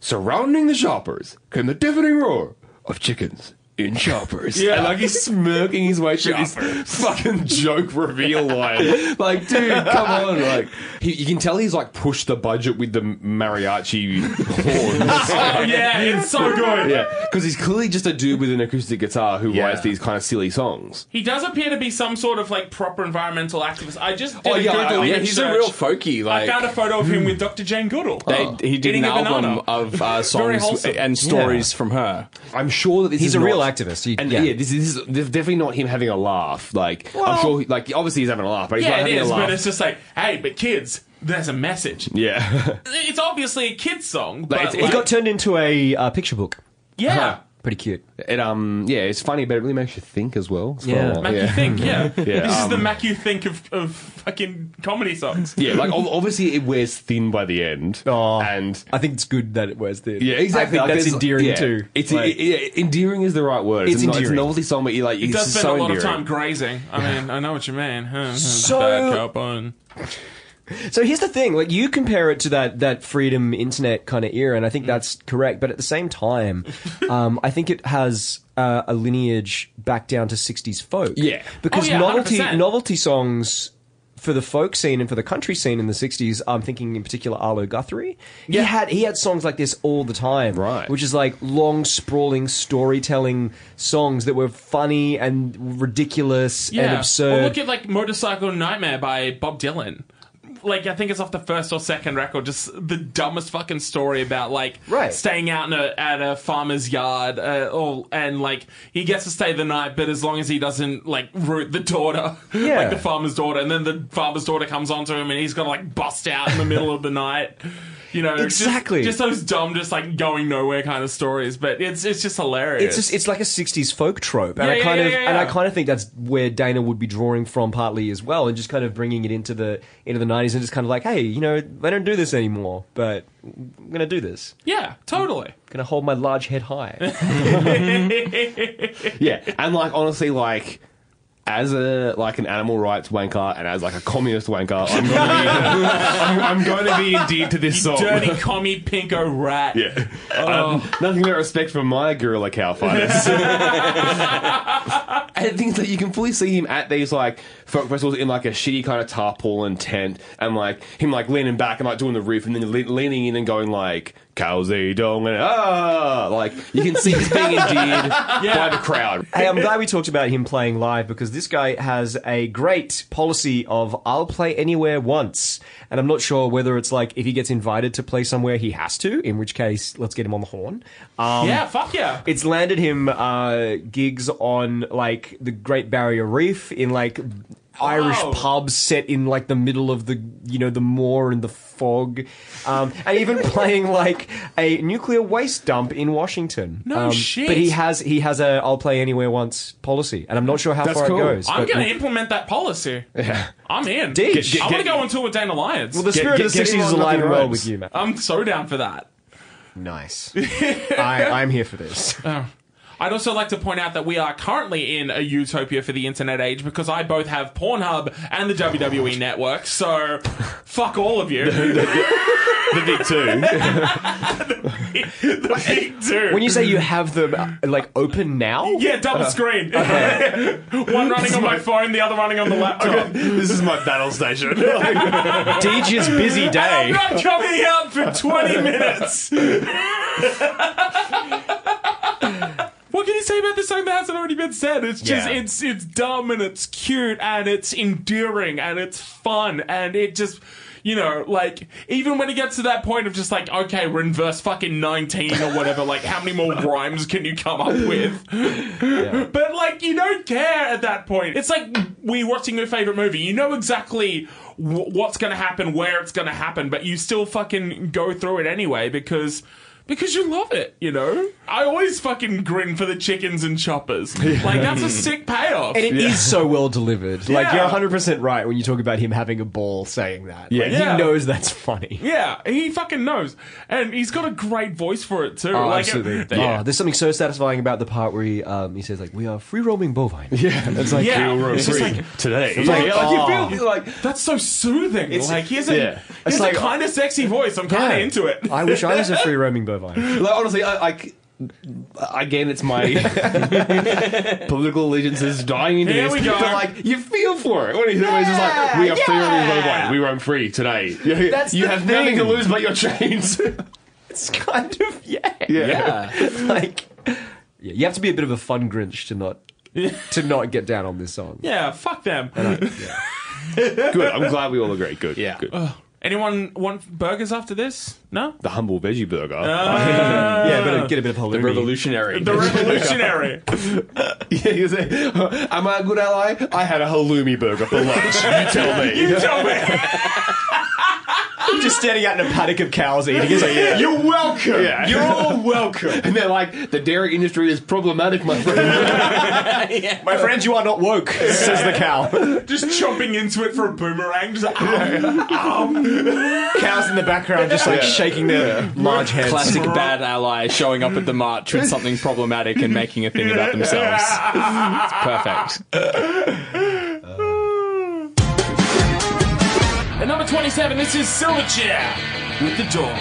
B: surrounding the shoppers came the deafening roar of chickens. In shoppers,
A: Yeah.
B: and like he's smirking his way through this fucking joke reveal line. Like, dude, come on! Like, he, you can tell he's like pushed the budget with the mariachi horns.
A: Oh, yeah, it's so good.
B: Yeah, because he's clearly just a dude with an acoustic guitar who
C: Yeah.
B: writes these kind of silly songs.
A: He does appear to be some sort of like proper environmental activist. I just did
B: Oh,
A: a
B: yeah,
A: Google
B: I-
E: Yeah,
A: image
E: he's a
A: search.
E: real folky. Like
A: I found a photo of him with Dr. Jane Goodall.
E: They, he did
A: Eating
E: an
A: a banana.
E: album of uh,
A: Very
E: songs
A: wholesome.
E: and stories from her.
B: I'm sure that this
C: He's
B: is
C: a real
B: not-
C: activist. He-
B: and
C: yeah.
B: yeah, this, is, this is definitely not him having a laugh. Like, I'm sure, he, like, obviously he's having a laugh, but he's
A: yeah,
B: not
A: it
B: having
A: is,
B: a laugh.
A: but it's just like, hey, but kids, there's a message.
B: yeah,
A: It's obviously a kid's song, but
B: it's-
C: It got turned into a uh, picture book.
A: yeah.
C: Pretty cute.
B: it um, yeah, it's funny, but it really makes you think as well. It's
C: Yeah.
B: fun.
A: Mac you think, yeah.
B: Yeah,
A: this is the
B: um,
A: Mac you think of, of fucking comedy songs.
B: Yeah, like ob- obviously it wears thin by the end,
C: Oh,
B: and
C: I think it's good that it wears this.
B: Yeah, exactly.
C: I
B: Like,
C: that's
B: there's-
C: endearing
B: yeah.
C: too.
B: It's
C: Like-
B: it- yeah, endearing is the right word.
C: It's
B: a, no- It's a novelty song, but you like
A: It
B: it's
A: does
B: just
A: spend
B: so
A: a lot of time grazing. I mean, I know what you mean.
C: So-
A: Bad cow pun.
C: So here's the thing: like you compare it to that that freedom internet kind of era, and I think
A: Mm.
C: that's correct. But at the same time, um, I think it has uh, a lineage back down to '60s folk.
B: Yeah.
C: because
A: Oh, yeah,
C: novelty
A: 100%.
C: novelty songs. For the folk scene and for the country scene in the '60s, I'm thinking in particular Arlo Guthrie. Yeah. He had he had songs like this all the time,
B: Right.
C: Which is like long, sprawling storytelling songs that were funny and ridiculous and absurd.
A: Well, look at like Motorcycle Nightmare by Bob Dylan. Like I think it's off the first or second record. Just the dumbest fucking story about like
C: Right.
A: staying out in a, at a farmer's yard, uh, or and like he gets to stay the night, but as long as he doesn't like root the daughter,
C: Yeah.
A: like the farmer's daughter, and then the farmer's daughter comes onto him and he's got to like bust out in the middle of the night. You know,
C: Exactly.
A: Just, those dumb, just like going nowhere kind of stories, but it's it's just hilarious.
C: It's just it's like a '60s folk trope, and
A: Yeah,
C: I kind
A: yeah,
C: of
A: yeah,
C: and I kind of think that's where Dana would be drawing from partly as well, and just kind of bringing it into the into the '90s and just kind of like, hey, you know, they don't do this anymore, but I'm gonna do this.
A: yeah, totally.
C: I'm gonna hold my large head high.
B: Yeah, and like honestly, like as a like an animal rights wanker and as like a communist wanker, I'm going to be I'm, I'm going to be endeared to this song.
A: Dirty commie pinko rat.
B: Yeah, um, nothing but respect for my guerrilla cow fighters. and things that you can fully see him at these like folk festivals in like a shitty kind of tarpaulin tent, and like him like leaning back and like doing the riff, and then le- leaning in and going like "Cow Dong" and ah, like you can see he's being endeared by the crowd.
C: hey, I'm glad we talked about him playing live because this guy has a great policy of I'll play anywhere once, and I'm not sure whether it's like if he gets invited to play somewhere he has to, in which case let's get him on the horn. Um,
A: Yeah, fuck yeah.
C: It's landed him uh, gigs on like the Great Barrier Reef in like Irish
A: Wow.
C: pubs set in like the middle of the you know the moor and the fog, um, and even playing like a nuclear waste dump in Washington.
A: No
C: um,
A: shit.
C: But he has he has a I'll play anywhere once policy, and I'm not sure how
B: That's
C: far
B: cool.
C: it goes.
A: I'm
C: but-
A: going to implement that policy.
B: Yeah.
A: I'm in.
C: Deej. Get-
B: get-
A: I want to go on tour with Dana Lyons.
C: well, the
B: Get-
C: spirit
B: get-
C: of the
B: get
C: 60s is alive and well with you, man.
A: I'm so down for that.
C: Nice. I, I'm here for this.
A: I'd also like to point out that we are currently in a utopia for the internet age because I both have Pornhub and the WWE network, so fuck all of you.
B: The big two.
A: the big two.
C: When you say you have them uh, like open now,
A: yeah, double screen. One running on my phone, the other running on the laptop.
B: this is my battle station.
C: DJ's busy day
A: I'm
C: day.
A: not coming out for 20 minutes. What can you say about this song that hasn't already been said? It's just
C: Yeah.
A: it's it's dumb and it's cute and it's endearing and it's fun and it just You know, like even when it gets to that point of just like, okay, we're in verse fucking nineteen or whatever. Like, how many more rhymes can you come up with? But like, you don't care at that point. It's like we're watching your favorite movie. You know exactly w- what's going to happen, where it's going to happen, but you still fucking go through it anyway because. Because you love it, you know? I always fucking grin for the chickens and choppers. Like, that's a sick payoff.
C: And it is so well delivered. Like
A: Yeah.
C: you're 100% right when you talk about him having a ball saying that.
B: Yeah.
C: Like,
A: Yeah.
C: he knows that's funny.
A: Yeah, he fucking knows. And he's got a great voice for it, too.
C: Oh,
A: like,
C: absolutely.
A: Yeah.
C: Oh, there's something so satisfying about the part where he um, he says like, "We are free roaming bovine."
B: Yeah,
C: it's like
A: Yeah.
B: We're
A: It's just
B: free
A: like-
B: today.
C: like,
B: Yeah,
C: oh.
B: you feel like
A: That's so soothing. like, he has a,
B: yeah.
A: he
C: It's
A: has
C: like-
A: a kind of sexy voice. I'm kind of
C: Yeah.
A: into it.
C: I wish I was a free roaming bovine.
B: Like honestly, I, I again, it's my political allegiances dying into
A: Here
B: this.
A: we go.
B: But like, you feel for it when he's always just like, "We are free roaming bovine. We roam free today.
C: That's
B: you
C: the
B: have nothing to lose but your chains."
C: It's kind of yeah.
E: Yeah.
C: like yeah, you have to be a bit of a fun Grinch to not to not get down on this song.
A: Yeah, fuck them.
B: Good. I'm glad we all agree. Good.
E: Yeah.
B: Good.
A: Anyone want burgers after this? No?
B: the humble veggie burger. Ah.
C: yeah, better get a bit of halloumi.
E: The revolutionary.
A: The revolutionary.
B: yeah, you say, "Am I a good ally? I had a halloumi burger for lunch. You tell me."
A: you tell me.
C: Just standing out in a paddock of cows eating. It's like, yeah.
B: You're welcome.
C: Yeah.
B: You're all welcome. And they're like, the dairy industry is problematic, my friend.
C: My friend, you are not woke, says the cow.
A: Just chomping into it for a boomerang. Just like, um,
C: Cows in the background just like shaking their large heads.
E: Classic bad ally showing up at the march with something problematic and making a thing about themselves. It's perfect.
A: Number 27, this is Silverchair with the door.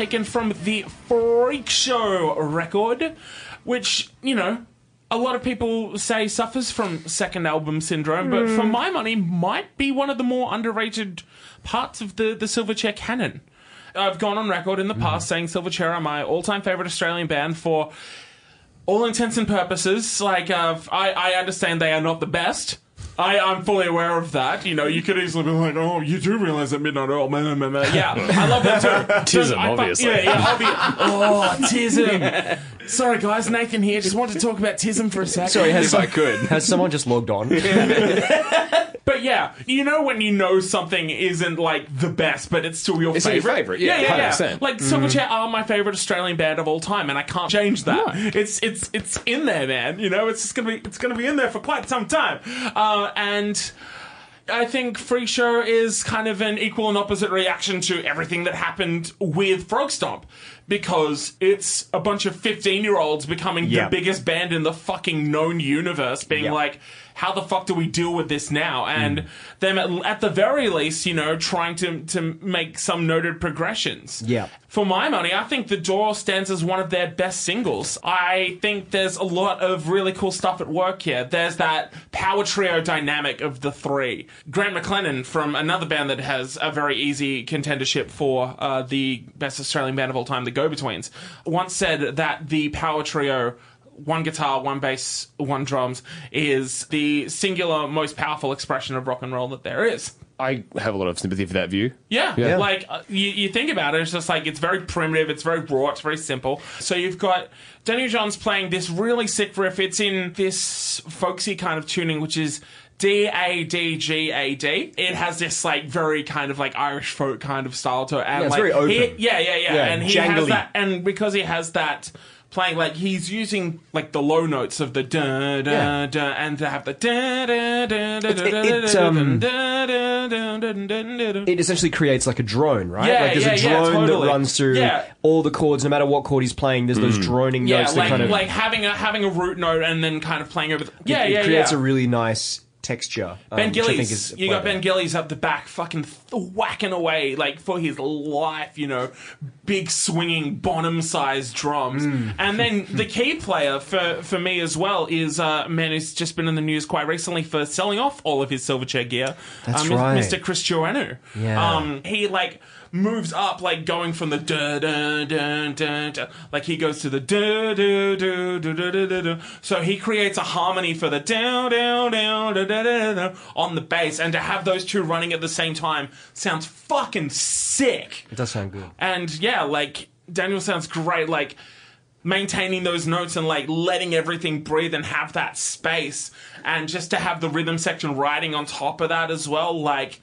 A: Taken from the Freak Show record, which, you know, a lot of people say suffers from second album syndrome, but for my money, might be one of the more underrated parts of the, the Silverchair canon. I've gone on record in the past saying Silverchair are my all time favourite Australian band for all intents and purposes. Like, uh, I, I understand they are not the best. I, I'm fully aware of that. You know, you could easily be like, oh, you do realize that Midnight Oil, man, man, man. yeah, I love them too.
B: Tism,
A: I fu-
B: obviously.
A: Yeah, yeah, I'll be, oh, Tism. Sorry, guys, Nathan here. Just wanted to talk about Tism for a second.
C: Sorry, has,
E: If I could.
C: has someone just logged on?
A: But yeah, you know when you know something isn't like the best, but it's still your
B: It's still your
A: favorite.
B: favourite, yeah,
A: yeah, yeah.
B: 100%.
A: Like Silverchair are my favorite Australian band of all time, and I can't change that. It's it's it's in there, man. You know, it's just gonna be it's gonna be in there for quite some time. Uh, and I think Freak Show is kind of an equal and opposite reaction to everything that happened with Frogstomp. Because it's a bunch of 15 year olds becoming
C: Yeah.
A: the biggest band in the fucking known universe, being
C: Yeah.
A: like, how the fuck do we deal with this now? And them at, at the very least, you know, trying to to make some noted progressions.
C: Yeah.
A: For my money, I think The Door stands as one of their best singles. I think there's a lot of really cool stuff at work here. There's that power trio dynamic of the three. Grant McLennan from another band that has a very easy contendership for uh, the best Australian band of all time, the Go Betweens, once said that the power trio one guitar, one bass, one drums is the singular most powerful expression of rock and roll that there is.
B: I have a lot of sympathy for that view.
A: Yeah,
B: Yeah.
A: like uh, you, you think about it, it's just like it's very primitive, it's very raw, it's very simple. So you've got Daniel Johns playing this really sick riff. It's in this folksy kind of tuning, which is D A D G A D. It has this like very kind of like Irish folk kind of style to it. And
C: Yeah, it's
A: like,
C: very open.
A: he- yeah, yeah, yeah,
C: Yeah,
A: and he has that, and because he has that playing, like he's using like the low notes of the da da
C: Yeah.
A: da, and to have the da da da da da da
C: it,
A: da
C: um,
A: da da da da da da da.
C: It essentially creates like a drone, right?
A: Yeah,
C: like there's
A: yeah,
C: a
A: yeah,
C: drone
A: totally.
C: that runs through
A: Yeah.
C: all the chords, no matter what chord he's playing. There's those droning
A: Yeah,
C: notes
A: like
C: that kind of
A: like having a having a root note and then kind of playing over. The, yeah,
C: it
A: yeah,
C: creates
A: yeah.
C: a really nice texture. um,
A: Ben
C: which I think
A: Gillies,
C: is
A: you got Ben Gillies up the back, fucking th- whacking away like for his life, you know, big swinging Bonham-sized drums,
C: Hmm.
A: and then the key player for for me as well is uh, man who's just been in the news quite recently for selling off all of his Silverchair gear.
C: That's
A: um,
C: right.
A: Mr. Chris Joannou.
C: Yeah.
A: Um, he like moves up, like going from the da da da da da, like he goes to the da da da da da da da. So he creates a harmony for the da da da da da on the bass, and to have those two running at the same time sounds fucking sick.
C: It does sound good.
A: And yeah, like Daniel sounds great. Like maintaining those notes and like letting everything breathe and have that space, and just to have the rhythm section riding on top of that as well. Like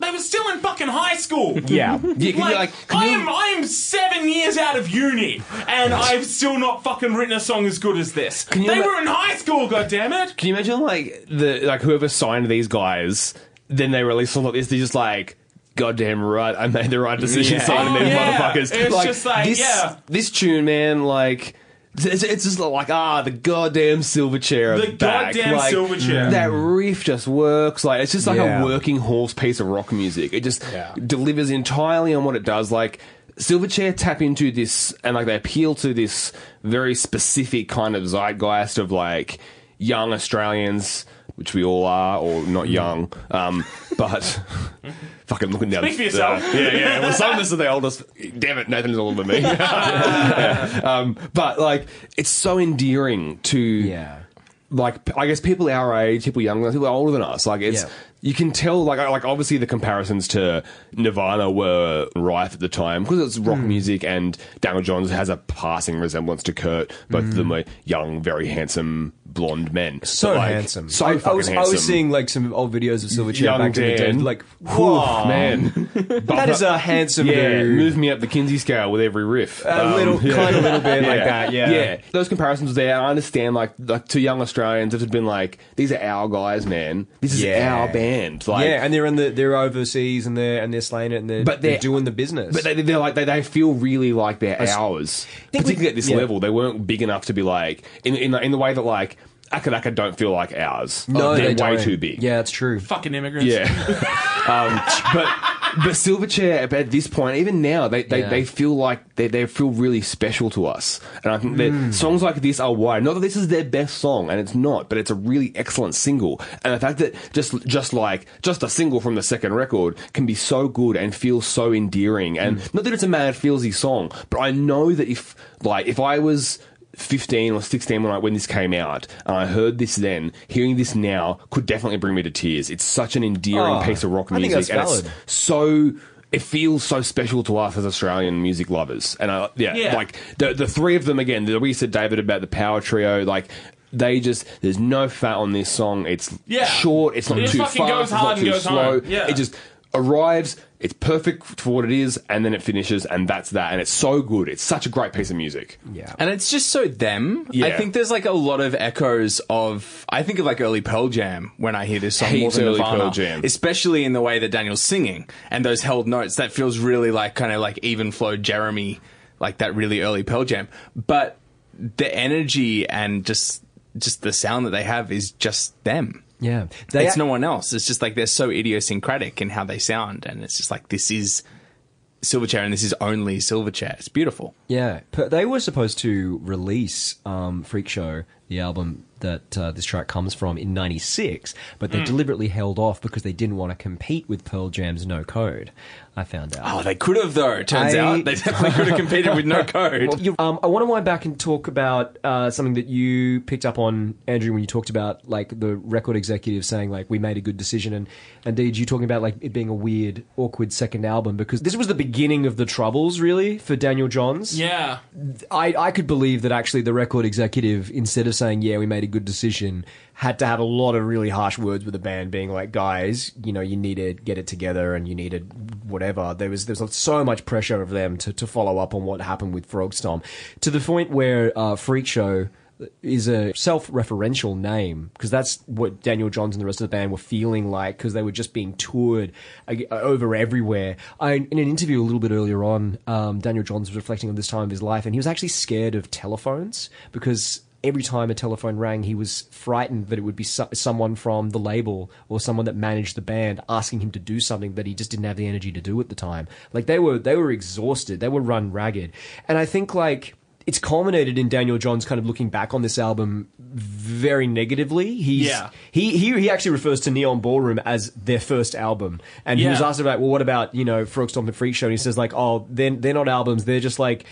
A: they were still in fucking high school.
C: Yeah.
B: Yeah,
A: Like,
B: like,
A: I am I am seven years out of uni and I've still not fucking written a song as good as this. they
B: ima-
A: were in high school, goddammit!
B: Can you imagine like the like whoever signed these guys, then they release something like this, they're just like, Goddamn right, I made the right decision
E: Yeah.
B: signing
A: Oh,
B: these
A: yeah.
B: motherfuckers.
A: It's just like,
B: this,
A: yeah.
B: this tune, man, like it's, it's just like ah, the goddamn Silverchair.
A: The
B: back.
A: goddamn
B: like,
A: Silverchair.
B: That riff just works. Like it's just like
C: Yeah.
B: a working horse piece of rock music. It just
C: Yeah.
B: delivers entirely on what it does. Like Silverchair tap into this and like they appeal to this very specific kind of zeitgeist of like young Australians, which we all are, or not young, um, but fucking looking down.
A: Speak for yourself.
B: uh, yeah, yeah. Well, some of us are the oldest. Damn it, Nathan is older than me. Yeah. Um, but like, it's so endearing to
C: Yeah.
B: like I guess people our age, people younger, people older than us. Like it's
C: Yeah.
B: you can tell like like obviously the comparisons to Nirvana were rife at the time because it's
C: Hmm.
B: rock music and Daniel Johns has a passing resemblance to Kurt. Both of them are young, very handsome blonde men.
C: So
B: like,
C: handsome.
B: So
C: I, I was, I was seeing like some old videos of Silverchair
B: young
C: back in the day. Like, whoa,
B: man,
C: that is a handsome
B: yeah,
C: dude.
B: move me up the Kinsey scale with every riff.
C: A little, um, kind of little bit like that. Yeah.
B: yeah. Those comparisons there, I understand. Like, like to young Australians, it had been like, these are our guys, man. This is
C: Yeah.
B: our band. Like,
C: yeah, and they're in the they're overseas and they're and they're slaying it and they're,
B: But
C: they're,
B: they're-
C: doing the business.
B: But they, they're like they, they feel really like they're ours,
C: think we-
B: particularly at this
C: yeah.
B: level. They weren't big enough to be like in in in the way that like Acca Dacca don't feel like ours.
C: no,
B: they're
C: they
B: way
C: don't.
B: too big.
C: Yeah, it's true.
A: Fucking immigrants.
B: Yeah. um, but but Silverchair at this point, even now, they, they,
C: Yeah.
B: they feel like they, they feel really special to us. And I think that
C: Hmm.
B: songs like this are why. Not that this is their best song, and it's not, but it's a really excellent single. And the fact that just just like just a single from the second record can be so good and feel so endearing. And
C: Hmm.
B: not that it's a mad feelsy song, but I know that if like if I was 15 or 16 when I, when this came out and I heard this then hearing this now could definitely bring me to tears it's such an endearing
C: Oh,
B: piece of rock music and it's so it feels so special to us as Australian music lovers and I, yeah,
A: Yeah.
B: like the the three of them again the we said David about the power trio like they just there's no fat on this song it's
A: Yeah.
B: short it's not
A: It
B: too fast
A: goes
B: it's not
A: hard and
B: too slow.
A: Yeah.
B: it just arrives it's perfect for what it is and then it finishes and that's that and it's so good it's such a great piece of music
C: Yeah.
E: And it's just so them.
B: Yeah.
E: I think there's like a lot of echoes of. I think of like early Pearl Jam when I hear this song more
B: Heaps
E: than
B: early
E: Nirvana,
B: Pearl Jam.
E: especially in the way that Daniel's singing and those held notes. That feels really like kind of like even flow Jeremy, like that really early Pearl Jam. But the energy and just just the sound that they have is just them.
C: Yeah. They
E: it's
C: ac-
E: no one else. It's just like they're so idiosyncratic in how they sound, and it's just like this is Silverchair, and this is only Silverchair. It's beautiful.
C: Yeah, but they were supposed to release um, Freak Show, the album that uh, this track comes from, in '96, but they deliberately held off because they didn't want to compete with Pearl Jam's No Code. I found out.
E: Oh, they could have though. Turns
C: I-
E: out they definitely could have competed with no code.
C: Well, um, I want to wind back and talk about uh, something that you picked up on, Andrew, when you talked about like the record executive saying like we made a good decision, and indeed you talking about like it being a weird, awkward second album because this was the beginning of the troubles, really, for Daniel Johns.
A: Yeah.
C: I, I could believe that actually the record executive, instead of saying, "Yeah, we made a good decision," had to have a lot of really harsh words with the band, being like, "Guys, you know, you need to get it together, and you need to whatever." There was there's so much pressure of them to to follow up on what happened with Frogstomp to the point where uh, Freak Show is a self-referential name because that's what Daniel Johns and the rest of the band were feeling like because they were just being toured over everywhere. I, in an interview a little bit earlier on, um, Daniel Johns was reflecting on this time of his life and he was actually scared of telephones because every time a telephone rang, he was frightened that it would be so- someone from the label or someone that managed the band asking him to do something that he just didn't have the energy to do at the time. Like they were, they were exhausted. They were run ragged. And I think like, it's culminated in Daniel Johns kind of looking back on this album very negatively. He's,
A: Yeah.
C: He, he he actually refers to Neon Ballroom as their first album, and he was asked about, well, what about you know Frogstomp and Freak Show? And he says like, oh, they're they're not albums, they're just like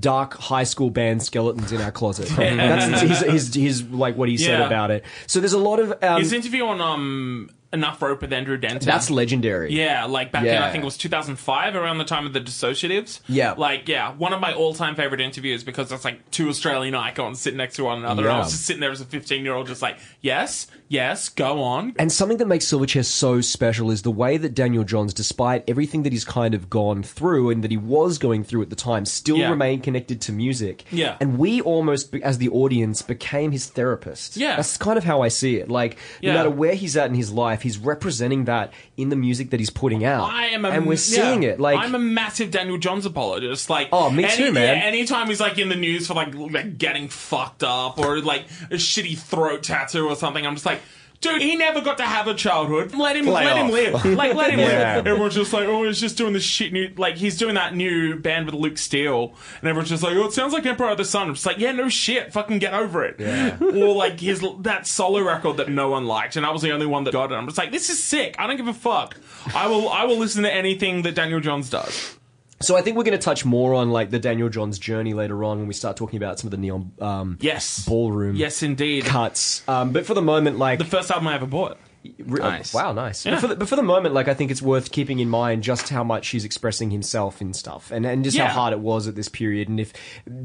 C: dark high school band skeletons in our closet. That's his, his, his like what he said
A: Yeah.
C: about it. So there's a lot of um,
A: His interview on um Enough Rope with Andrew Denton.
C: that's legendary.
A: Yeah, like back in I think it was 2005, around the time of the Dissociatives.
C: Yeah.
A: like yeah, one of my all-time favorite interviews because that's like two Australian icons sitting next to one another. And I was just sitting there as a 15 year old, just like yes, yes, go on.
C: And something that makes Silverchair so special is the way that Daniel Johns, despite everything that he's kind of gone through and that he was going through at the time, still
A: Yeah.
C: remained connected to music.
A: Yeah.
C: And we almost, as the audience, became his therapist.
A: Yeah.
C: That's kind of how I see it. Like, no
A: Yeah.
C: matter where he's at in his life, he's representing that in the music that he's putting out.
A: I am, a,
C: and we're seeing
A: yeah,
C: it. Like,
A: I'm a massive Daniel Johns apologist. Like,
C: Oh, me too, man.
A: Yeah, anytime he's like in the news for like, like getting fucked up or like a shitty throat tattoo or something, I'm just like. Dude, he never got to have a childhood. Let him,
C: Play
A: let him live. Like, let him
C: Yeah.
A: live. Everyone's just like, oh, he's just doing this shit new. Like, he's doing that new band with Luke Steele, and everyone's just like, oh, it sounds like Empire of the Sun. I'm just like, yeah, no shit, fucking get over it. or like his that solo record that no one liked, and I was the only one that got it. I'm just like, this is sick. I don't give a fuck. I will, I will listen to anything that Daniel Johns does.
C: So I think we're going to touch more on like the Daniel Johns journey later on when we start talking about some of the neon um,
A: Yes,
C: ballroom
A: Yes, indeed.
C: cuts. Um, but for the moment, like
A: The first album I ever bought.
C: Re-
E: Nice.
C: Wow, nice.
A: Yeah.
C: But, for the, but for the moment, like I think it's worth keeping in mind just how much he's expressing himself in stuff, and and just
A: Yeah.
C: how hard it was at this period. And if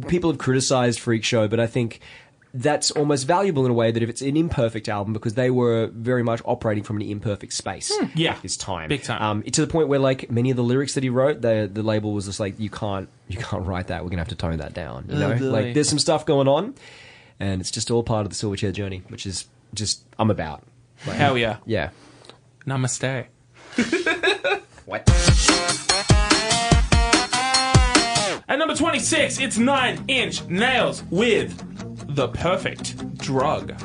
C: people have criticized Freak Show, but I think that's almost valuable in a way that if it's an imperfect album because they were very much operating from an imperfect space
A: yeah.
C: at this time
A: Big time.
C: um, to the point where like many of the lyrics that he wrote the the label was just like you can't you can't write that we're gonna have to tone that down you know
A: really?
C: like there's some stuff going on and it's just all part of the Silverchair journey which is just I'm about like,
A: Hell yeah.
C: yeah
A: Namaste.
C: what
A: At number 26, it's Nine Inch Nails with The Perfect Drug.
F: I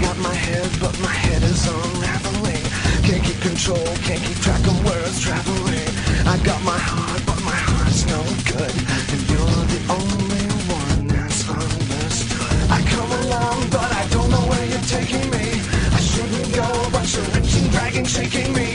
F: got my head, but my head is unraveling. Can't keep control, can't keep track of where it's traveling. I got my heart, but my heart's no good. And you're the only one that's understood. I come along, but I don't know where you're taking me. I shouldn't go, but you're reaching, dragging, shaking me.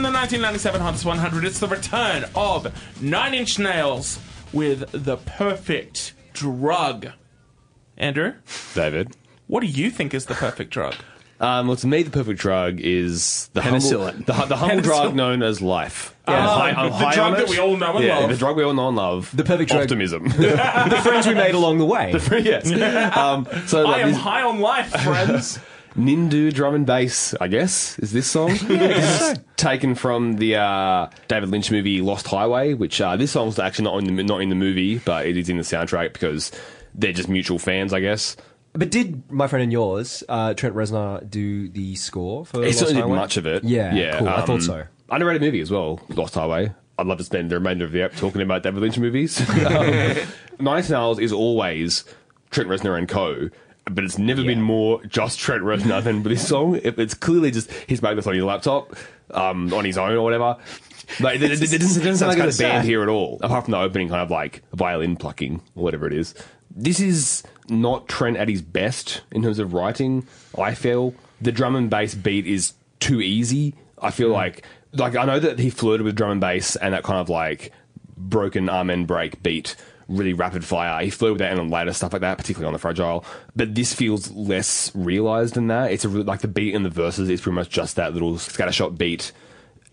A: In the 1997 Hottest 100, it's the return of Nine Inch Nails with The Perfect Drug. Andrew,
B: David.
A: what do you think is the perfect drug?
B: Um, well, to me, the perfect drug is the
E: Penicillin.
B: humble, the, the humble
A: Penicillin.
B: drug known as life. I'm high- I'm
A: the
B: high
A: drug
B: on
A: that
B: it.
A: we all know and
B: yeah,
A: love.
B: The drug we all know and love.
C: The perfect drug.
B: Optimism.
C: the friends we made along the way
B: yes. Um, so
A: I
B: like,
A: am
B: this
A: high on life, friends.
B: Nindu drum and bass, I guess, is this song. this is taken from the uh, David Lynch movie Lost Highway, which uh, this song's actually not in the not in the movie, but it is in the soundtrack because they're just mutual fans, I guess.
C: But did my friend and yours, uh, Trent Reznor, do the score for
B: He
C: Lost
B: certainly did much of it.
C: Yeah,
B: yeah.
C: cool. I
B: um,
C: thought so.
B: Underrated movie as well, Lost Highway. I'd love to spend the remainder of the app talking about David Lynch movies. um, Nine Inch Nails is always Trent Reznor and co. but it's never been more just Trent Reznor than with this song. It, it's clearly just he's made this on his laptop, um, on his own or whatever. Like, it, it, it doesn't, doesn't sound like a band here at all, apart from the opening kind of like violin plucking or whatever it is. This is not Trent at his best in terms of writing. I feel the drum and bass beat is too easy. I feel like like I know that he flirted with drum and bass and that kind of like broken amen break beat really rapid fire. He flirted with that and on later stuff like that, particularly on the fragile. But this feels less realized than that. It's a like the beat in the verses is pretty much just that little scattershot beat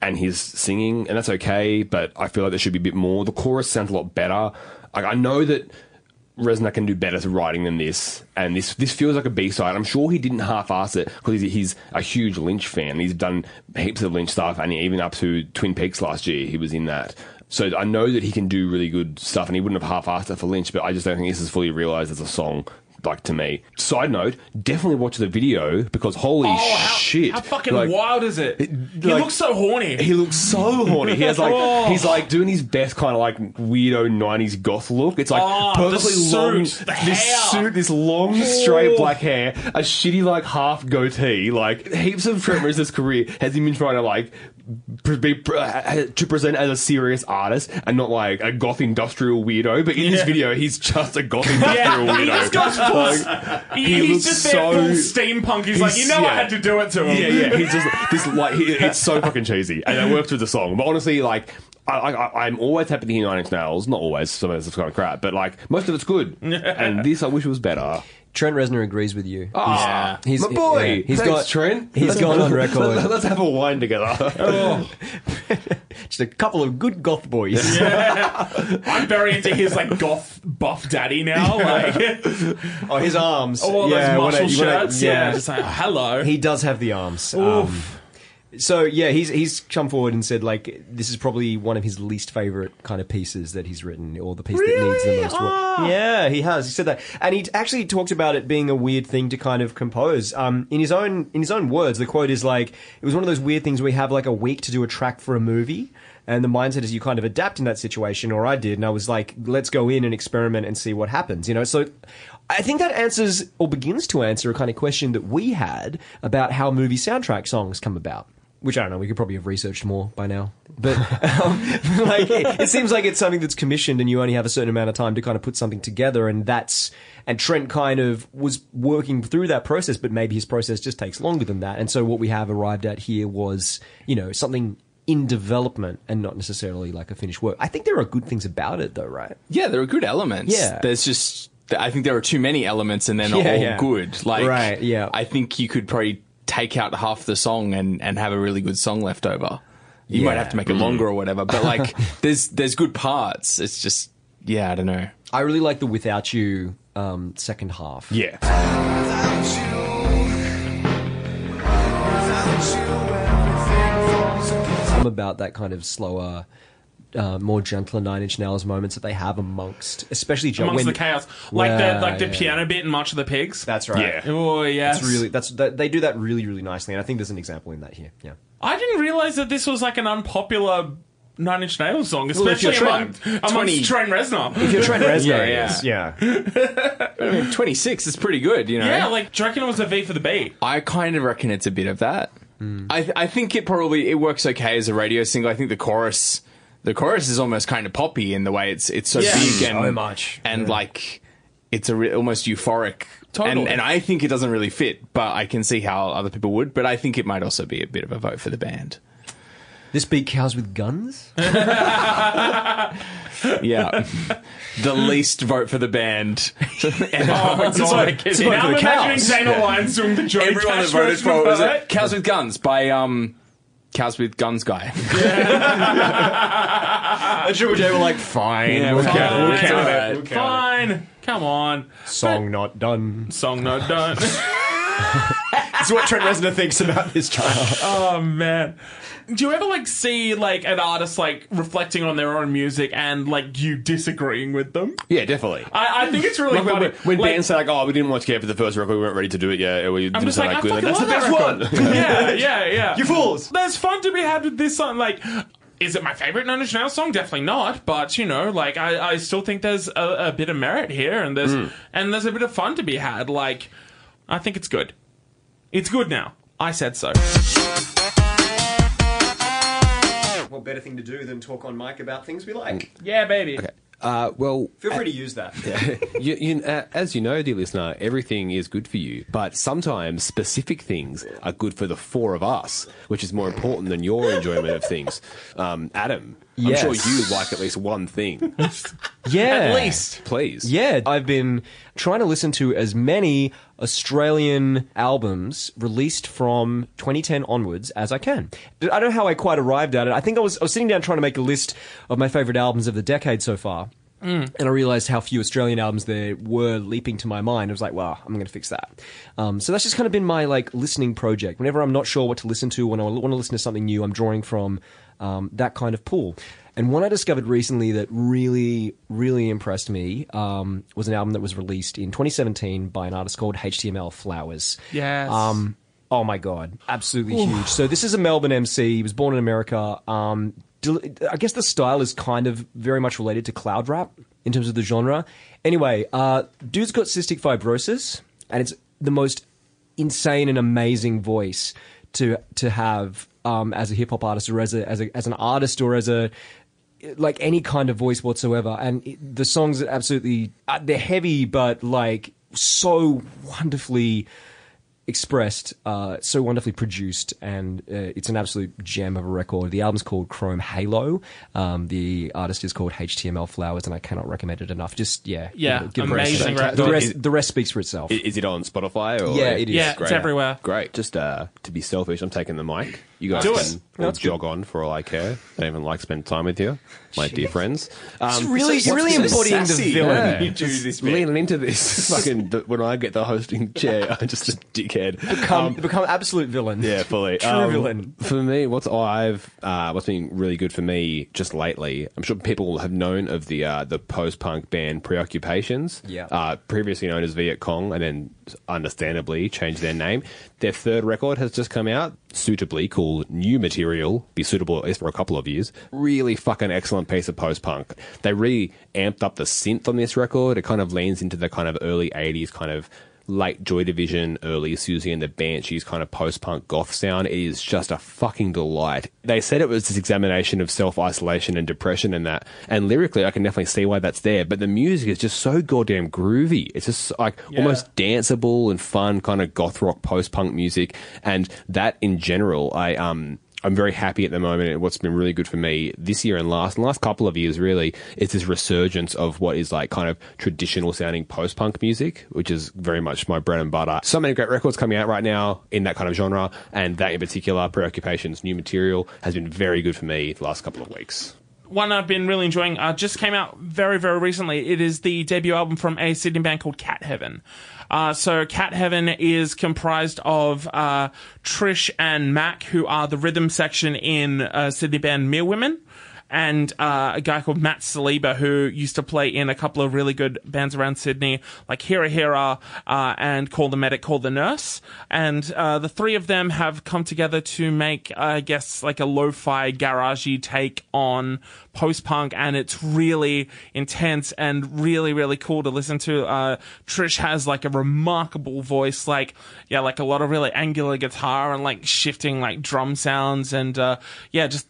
B: and he's singing, and that's okay. But I feel like there should be a bit more. The chorus sounds a lot better. Like I know that Reznor can do better to writing than this, and this this feels like a B side. I'm sure he didn't half-ass it because he's, he's a huge Lynch fan. He's done heaps of Lynch stuff, and even up to Twin Peaks last year, he was in that. So I know that he can do really good stuff, and he wouldn't have half-assed it for Lynch. But I just don't think this is fully realized as a song. Like to me. Side note: definitely watch the video because holy
A: Oh, how,
B: shit!
A: How fucking
B: Like,
A: wild is it? he
B: like-
A: looks so horny.
B: he looks so horny. He has like
A: Oh.
B: he's like doing his best kind of like weirdo '90s goth look. It's like
A: Oh,
B: perfectly long, this
A: hair.
B: suit, this long straight
A: Oh.
B: black hair, a shitty like half goatee. Like heaps of Trent Reznor's career has him been trying to like be, uh, to present as a serious artist and not like a goth industrial weirdo. But in this video, he's just a goth industrial
A: yeah,
B: weirdo.
A: just full.
B: Like,
A: he,
B: he
A: he's
B: looks
A: just there full
B: so-
A: steampunk. He's, like, you know, I had to do it to him.
B: Yeah, yeah. He's just this like he, it's so fucking cheesy, and it works with the song. But honestly, like. I, I, I'm always happy to hear Nine Inch Nails. Not always. Some of it's kind of crap, but like most of it's good. and this, I wish was better.
C: Trent Reznor agrees with you.
B: Ah,
C: He's-
B: my boy.
C: yeah, he's
B: Thanks,
C: got-
B: Trent.
C: he's
B: Let's-
C: gone on record.
B: Let's, let's have a wine together.
C: Just a couple of good goth boys.
A: I'm very into his like goth buff daddy now. Like,
C: oh, his arms.
A: all
C: yeah,
A: those
C: when I-
A: muscle
C: when I-
A: shirts. yeah, just like, hello.
C: He does have the arms. Um, so yeah, he's he's come forward and said like this is probably one of his least favorite kind of pieces that he's written, or the piece that needs the
A: Really?
C: most work.
A: Ah.
C: Yeah, he has. He said that, and he actually talked about it being a weird thing to kind of compose. Um, in his own in his own words, the quote is like it was one of those weird things where we have like a week to do a track for a movie. And the mindset is you kind of adapt in that situation, or I did, and I was like, let's go in and experiment and see what happens, you know? So I think that answers, or begins to answer, a kind of question that we had about how movie soundtrack songs come about. Which I don't know, we could probably have researched more by now. But um, like, it, it seems like it's something that's commissioned, and you only have a certain amount of time to kind of put something together, and that's and Trent kind of was working through that process, but maybe his process just takes longer than that. And so what we have arrived at here was, you know, something in development and not necessarily like a finished work. I think there are good things about it, though, right?
E: Yeah, there are good elements.
C: Yeah.
E: There's just, I think there are too many elements and they're not
C: Yeah,
E: all
C: yeah.
E: good. Like,
C: Right, yeah.
E: I think you could probably take out half the song and, and have a really good song left over. You might have to make it longer or whatever, but like, there's, there's good parts. It's just, yeah, I don't know.
C: I really like the "Without You" um, second half.
B: yeah.
C: I'm about that kind of slower, uh, more gentler Nine Inch Nails moments that they have amongst, especially jo-
A: amongst
C: when-
A: the chaos, like
C: Yeah,
A: the like the
C: yeah.
A: piano bit in March of the Pigs.
C: That's right.
B: Yeah.
A: oh yes,
C: That's really that's that, they do that really really nicely, and I think there's an example in that here. Yeah.
A: I didn't realize that this was like an unpopular Nine Inch Nails song,
C: Well,
A: especially among,
C: Trent-
A: amongst
E: 20
A: Trent Reznor.
C: If you're Trent Reznor,
E: Yeah, yeah.
C: is, yeah.
E: I mean, 26 is pretty good, you know?
A: yeah, like do you reckon it was a V for the beat?
E: I kind of reckon it's a bit of that. I, I think it probably it works okay as a radio single. I think the chorus, the chorus is almost kind of poppy in the way it's it's so
A: Yeah.
E: big and
C: So much.
E: and like it's a re- almost euphoric.
A: Totally.
E: And, and I think it doesn't really fit, but I can see how other people would. But I think it might also be a bit of a vote for the band.
C: This beat cows with guns.
E: Yeah, the least vote for the band.
A: Oh my
E: It's
A: god!
E: like- it's
A: now I'm imagining
E: cows.
A: Dana Lyons doing the Johnny
E: Everyone that
A: Cash
E: voted for
A: of
E: it was it Cows with Guns by um, Cows with Guns guy.
C: I'm sure they were like, fine,
E: Yeah,
C: we'll
E: fine.
C: count it. We'll
A: Fine.
C: count it. We'll count
A: Fine, come on.
C: it. Song not done.
A: Song not done.
C: That's what Trent Reznor thinks about this child.
A: oh man. Do you ever like see like an artist like reflecting on their own music and like you disagreeing with them?
B: Yeah, definitely.
A: I, I think it's really
B: Like when,
A: funny.
B: when,
A: Like,
B: bands say like, "Oh, we didn't watch Care for the first record. We weren't ready to do it yet." We
A: I'm
B: didn't
A: just
B: sound
A: like, I
B: good."
A: fucking
B: That's
A: love
B: the best
A: that
B: one.
A: yeah, yeah, yeah.
C: You fools.
A: There's fun to be had with this song. Like, Is it my favorite Nine Inch Nails song? Definitely not. But you know, like I, I still think there's a, a bit of merit here, and there's mm. and there's a bit of fun to be had. Like, I think it's good. It's good now. I said so.
C: What better thing to do than talk on mic about things we like?
A: Yeah, baby.
B: Uh, well,
C: Feel free to use that.
B: you, you, uh, as you know, dear listener, everything is good for you. But sometimes specific things are good for the four of us, which is more important than your enjoyment of things. Um, Adam,
C: Yes.
B: I'm sure you like at least one thing.
C: Yeah.
A: At least.
B: Please.
C: Yeah, I've been trying to listen to as many Australian albums released from 2010 onwards as I can. I don't know how I quite arrived at it. I think I was, I was sitting down trying to make a list of my favorite albums of the decade so far. And I realized how few Australian albums there were leaping to my mind. I was like, wow, I'm going to fix that. Um, so that's just kind of been my like listening project. Whenever I'm not sure what to listen to, when I want to listen to something new, I'm drawing from um, that kind of pool. And one I discovered recently that really, really impressed me um, was an album that was released in 2017 by an artist called HTML Flowers.
A: Yes.
C: Um, oh my god, absolutely huge. So this is a Melbourne MC. He was born in America. Um, I guess the style is kind of very much related to cloud rap in terms of the genre. Anyway, uh, dude's got cystic fibrosis, and it's the most insane and amazing voice to to have um, as a hip hop artist or as a, as a as an artist or as a like any kind of voice whatsoever. And it, the songs are absolutely uh, they're heavy, but like so wonderfully expressed, uh, so wonderfully produced, and uh, it's an absolute gem of a record. The album's called Chrome Halo. Um, the artist is called HTML Flowers, and I cannot recommend it enough. Just yeah,
A: Yeah,
C: give it a
A: amazing
C: rest. The rest, the rest speaks for itself.
B: Is it on Spotify? Or
C: Yeah, it is.
A: Yeah, it's everywhere.
B: Great. Just uh, to be selfish, I'm taking the mic. You guys
A: Do
B: can
A: it.
B: all jog on for all I care. I don't even like spend time with you, my dear friends. Um,
C: really, you're really embodying the villain.
B: Yeah.
E: You do this bit.
B: leaning into this fucking the, when I get the hosting chair, I'm just a dickhead.
C: Become, become absolute villain.
B: Yeah, fully.
C: True
B: Um,
C: villain.
B: For me, what's I've uh, what's been really good for me just lately. I'm sure people have known of the uh, the post punk band Preoccupations.
C: Yeah.
B: Uh, previously known as Viet Cong, and then understandably changed their name. Their third record has just come out, suitably called New Material. Be suitable at least for a couple of years. Really fucking excellent piece of post punk. They really amped up the synth on this record. It kind of leans into the kind of early '80s kind of late Joy Division, early Siouxsie and the Banshees kind of post punk goth sound. It is just a fucking delight. They said it was this examination of self isolation and depression and that. And lyrically, I can definitely see why that's there. But the music is just so goddamn groovy. It's just like almost danceable and fun kind of goth rock post punk music. And that in general, I, um, I'm very happy at the moment. and What's been really good for me this year and last, and last couple of years, really, is this resurgence of what is like kind of traditional sounding post punk music, which is very much my bread and butter. So many great records coming out right now in that kind of genre, and that in particular, Preoccupations, new material, has been very good for me the last couple of weeks.
A: one I've been really enjoying uh, just came out very, very recently. It is the debut album from a Sydney band called Cat Heaven. Uh, so Cat Heaven is comprised of uh, Trish and Mac, who are the rhythm section in uh, Sydney band Mere Women. And uh, a guy called Matt Saliba, who used to play in a couple of really good bands around Sydney, like Hira Hira uh, and Call the Medic, Call the Nurse. And uh, the three of them have come together to make, I guess, like a lo-fi, garagey take on post-punk, and it's really intense and really, really cool to listen to. Uh, Trish has like a remarkable voice, like yeah, like a lot of really angular guitar and like shifting like drum sounds, and uh, yeah, just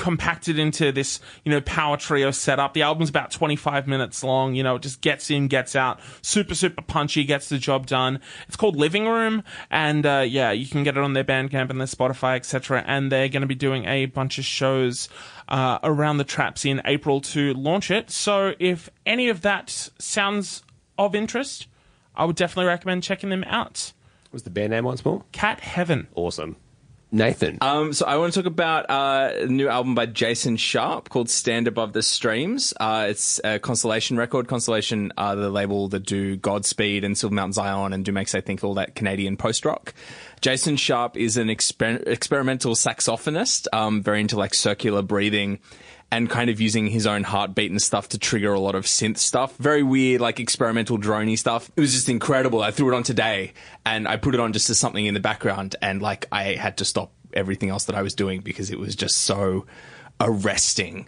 A: compacted into this, you know, power trio setup. The album's about 25 minutes long, you know, it just gets in, gets out, super, super punchy, gets the job done. It's called Living Room, and uh, yeah, you can get it on their Bandcamp and their Spotify, etc. And they're going to be doing a bunch of shows uh, around the traps in April to launch it. So if any of that sounds of interest, I would definitely recommend checking them out.
B: What's the band name once more?
A: Cat Heaven.
B: Awesome. Nathan.
E: Um, so I want to talk about uh, a new album by Jason Sharp called "Stand Above the Streams." Uh, it's a Constellation record. Constellation are the label that do Godspeed and Silver Mountain Zion and do makes I think all that Canadian post rock. Jason Sharp is an exper- experimental saxophonist, um, very into like circular breathing and kind of using his own heartbeat and stuff to trigger a lot of synth stuff. Very weird, like experimental droney stuff. It was just incredible. I threw it on today and I put it on just as something in the background and like I had to stop everything else that I was doing because it was just so arresting.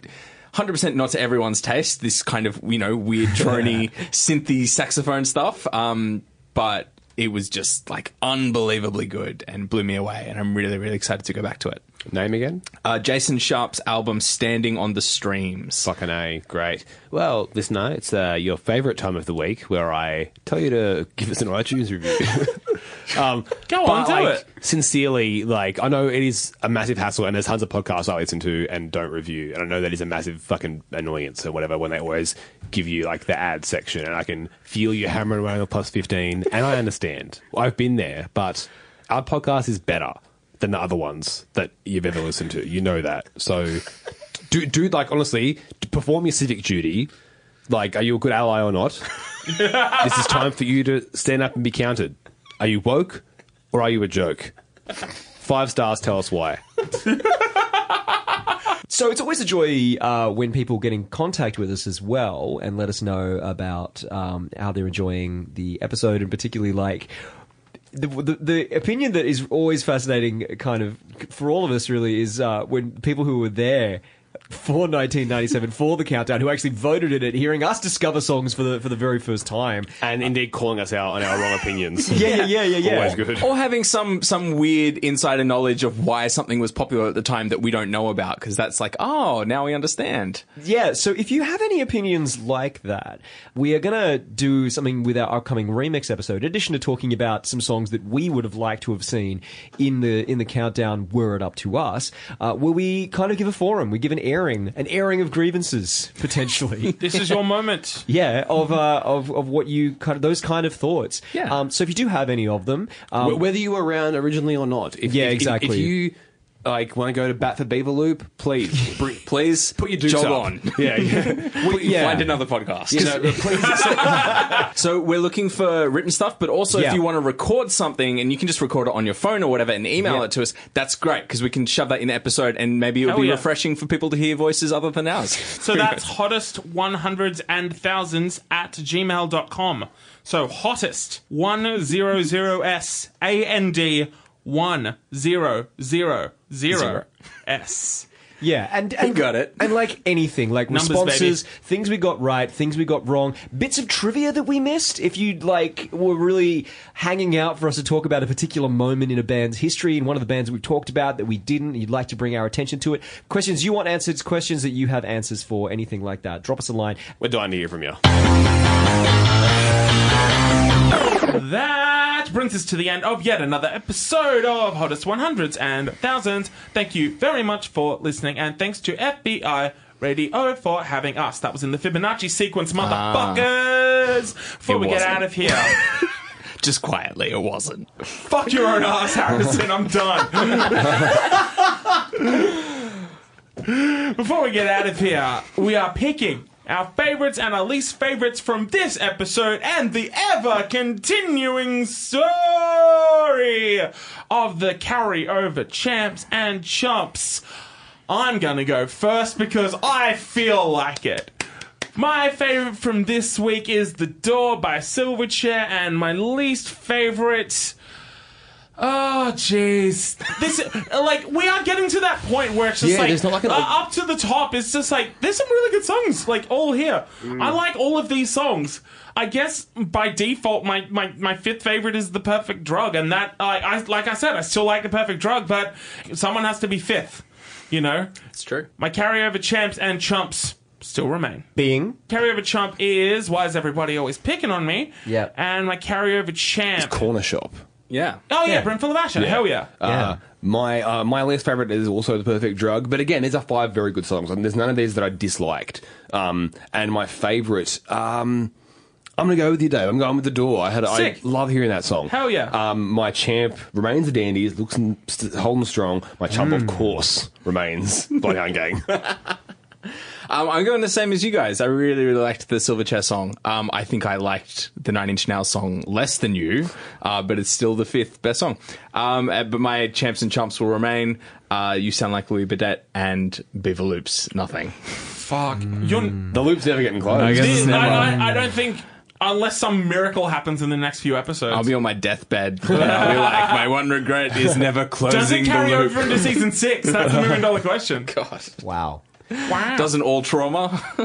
E: 100% not to everyone's taste, this kind of, you know, weird drony synthy saxophone stuff. Um, but it was just like unbelievably good and blew me away. And I'm really, really excited to go back to it.
D: Name again?
E: Uh, Jason Sharp's album Standing on the Streams.
D: Fucking A. Great. Well, listener, it's uh, your favourite time of the week where I tell you to give us an iTunes review. um,
A: Go
D: but,
A: on, do
D: like,
A: it.
D: Sincerely, like, I know it is a massive hassle and there's tons of podcasts I listen to and don't review. And I know that is a massive fucking annoyance or whatever when they always give you, like, the ad section. And I can feel you hammering away on the plus 15. And I understand. I've been there, but our podcast is better than the other ones that you've ever listened to. You know that. So do do like honestly perform your civic duty. Like, are you a good ally or not? this is time for you to stand up and be counted. Are you woke or are you a joke? Five stars. Tell us why.
C: So it's always a joy uh, when people get in contact with us as well and let us know about um, how they're enjoying the episode, and particularly like. The, the, opinion that is always fascinating, kind of for all of us, really, is uh, when people who were there for 1997 for the countdown, who actually voted in it, hearing us discover songs for the for the very first time.
D: And indeed, calling us out on our wrong opinions.
C: Yeah, yeah, yeah, yeah, yeah.
D: Always good.
E: Or having some some weird insider knowledge of why something was popular at the time that we don't know about, because that's like, oh, now we understand.
C: Yeah, so if you have any opinions like that, we are going to do something with our upcoming remix episode. In addition to talking about some songs that we would have liked to have seen in the in the countdown, were it up to us, uh, where we kind of give a forum, we give an airing, an airing of grievances potentially.
A: This is your moment.
C: Yeah, of uh, of of what you kind of those kind of thoughts.
E: Yeah.
C: Um, so if you do have any of them, um,
D: Whether you were around originally or not. If,
C: Yeah,
D: if- if-
C: exactly.
D: If, you like want to go to bat for Beaver Loop, please bring,
E: Please
D: put your dukes
E: jog
D: up.
E: on.
D: Yeah, yeah.
E: We-
C: yeah.
E: Find another podcast.
D: You know, please.
E: So we're looking for written stuff, but also
C: Yeah.
E: if you want to record something and you can just record it on your phone or whatever and email
C: Yeah.
E: it to us, that's great because we can shove that in the episode and maybe it'll
A: Hell
E: be refreshing for people to hear voices other than ours.
A: So that's hottest 100s and thousands at gmail.com. So hottest 100s A N D 1000 S.
C: Yeah, and, and
E: got it.
C: And like anything, like
A: Numbers,
C: responses,
A: baby.
C: things we got right, things we got wrong, bits of trivia that we missed. If you like were really hanging out for us to talk about a particular moment in a band's history, in one of the bands we've talked about that we didn't, you'd like to bring our attention to it. Questions you want answered, questions that you have answers for, anything like that. Drop us a line.
D: We're dying to hear from you.
A: That brings us to the end of yet another episode of Hottest 100s and Thousands. Thank you very much for listening, and thanks to FBI Radio for having us. That was in the Fibonacci sequence, ah. motherfuckers! Before we get
E: wasn't.
A: out of here,
E: Just quietly, it wasn't.
A: fuck your own ass, Harrison. I'm done. Before we get out of here, we are picking our favorites and our least favorites from this episode and the ever continuing story of the carryover champs and chumps. I'm gonna go first because I feel like it. My favorite from this week is The Door by Silverchair, and my least favorite. Oh jeez, this like we are getting to that point where it's just
D: Yeah,
A: like,
D: there's not like an-
A: uh, up to the top. It's just like there's some really good songs like all here. I like all of these songs. I guess by default, my, my, my fifth favorite is the Perfect Drug, and that I, I like I said, I still like the Perfect Drug, but someone has to be fifth. You know,
E: It's true.
A: my carryover champs and chumps still remain.
C: Being
A: Carryover chump is why is everybody always picking on me?
C: Yeah.
A: And my carryover champ.
B: Cornershop.
E: Yeah.
A: Oh yeah,
C: Yeah.
A: Brimful Hell yeah.
B: Uh, my uh, my least favorite is also the Perfect Drug, but again, these are five very good songs, and there's none of these that I disliked. Um, and my favorite, um, I'm gonna go with you, Dave. I'm going with the Door. I had
A: Sick.
B: I love hearing that song.
A: Hell yeah.
B: Um, my champ remains the Dandies, looks and st- holding strong. My chump,
A: Mm.
B: of course, remains by Bloodhound Gang.
E: Um, I'm going the same as you guys. I really, really liked the Silverchair song. Um, I think I liked the Nine Inch Nails song less than you, uh, but it's still the fifth best song. Um, uh, but my champs and chumps will remain. Uh, you sound like Louis Bidette and Beaver Loops. Nothing.
A: Fuck. You're.
B: the loop's never getting close.
E: I guess
A: This-
E: it's never-
A: I, I, I don't think Unless some miracle happens in the next few episodes.
E: I'll be on my deathbed. and I'll be like, my one regret is never closing.
A: Does
E: closing
A: it carry
E: loop.
A: over into season six? That's a million dollar question.
E: God.
C: Wow.
A: Wow.
E: Doesn't all trauma?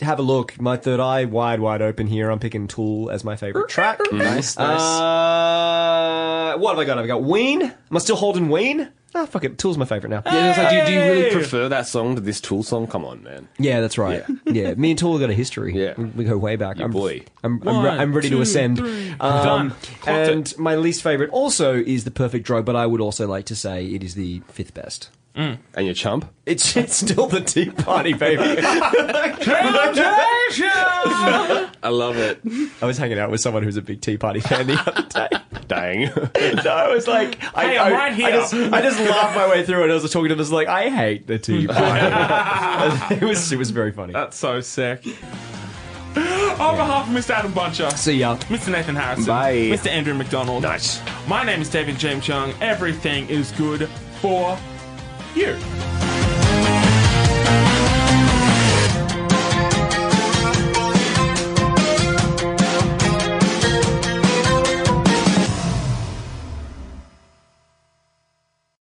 C: Have a look. My third eye wide, wide open here. I'm picking Tool as my favorite track.
E: nice, nice.
C: Uh, what have I got? I've I got Ween? Am I still holding Ween? Ah, fuck it. Tool's my favorite now.
B: Yeah, it's like, do, you- do you really prefer that song to this Tool song? Come on, man.
C: Yeah, that's right. Yeah, me and Tool have got a history.
B: Yeah.
C: we, we go way back.
B: Your
C: I'm,
B: boy.
C: I'm, I'm, re-
A: One,
C: I'm ready to
A: two,
C: ascend.
A: three.
C: Um,
A: Clocked
C: and
A: it.
C: my least favorite also is the Perfect Drug, but I would also like to say it is the fifth best.
B: And your chump?
C: It's, it's still the Tea Party, baby.
E: I love it.
C: I was hanging out with someone who's a big Tea Party fan the other day.
B: Dang.
C: No, I was like, I,
A: Hey, I'm
C: I,
A: right here.
C: I just, I just laughed my way through it. I was talking to this like, I hate the Tea Party. it was, it was very funny.
A: That's so sick. On behalf of Mr. Adam Butcher,
C: See ya.
A: Mr. Nathan Harrison,
B: Bye.
A: Mr. Andrew McDonald.
B: nice.
A: My name is David James Young. Everything is good for here.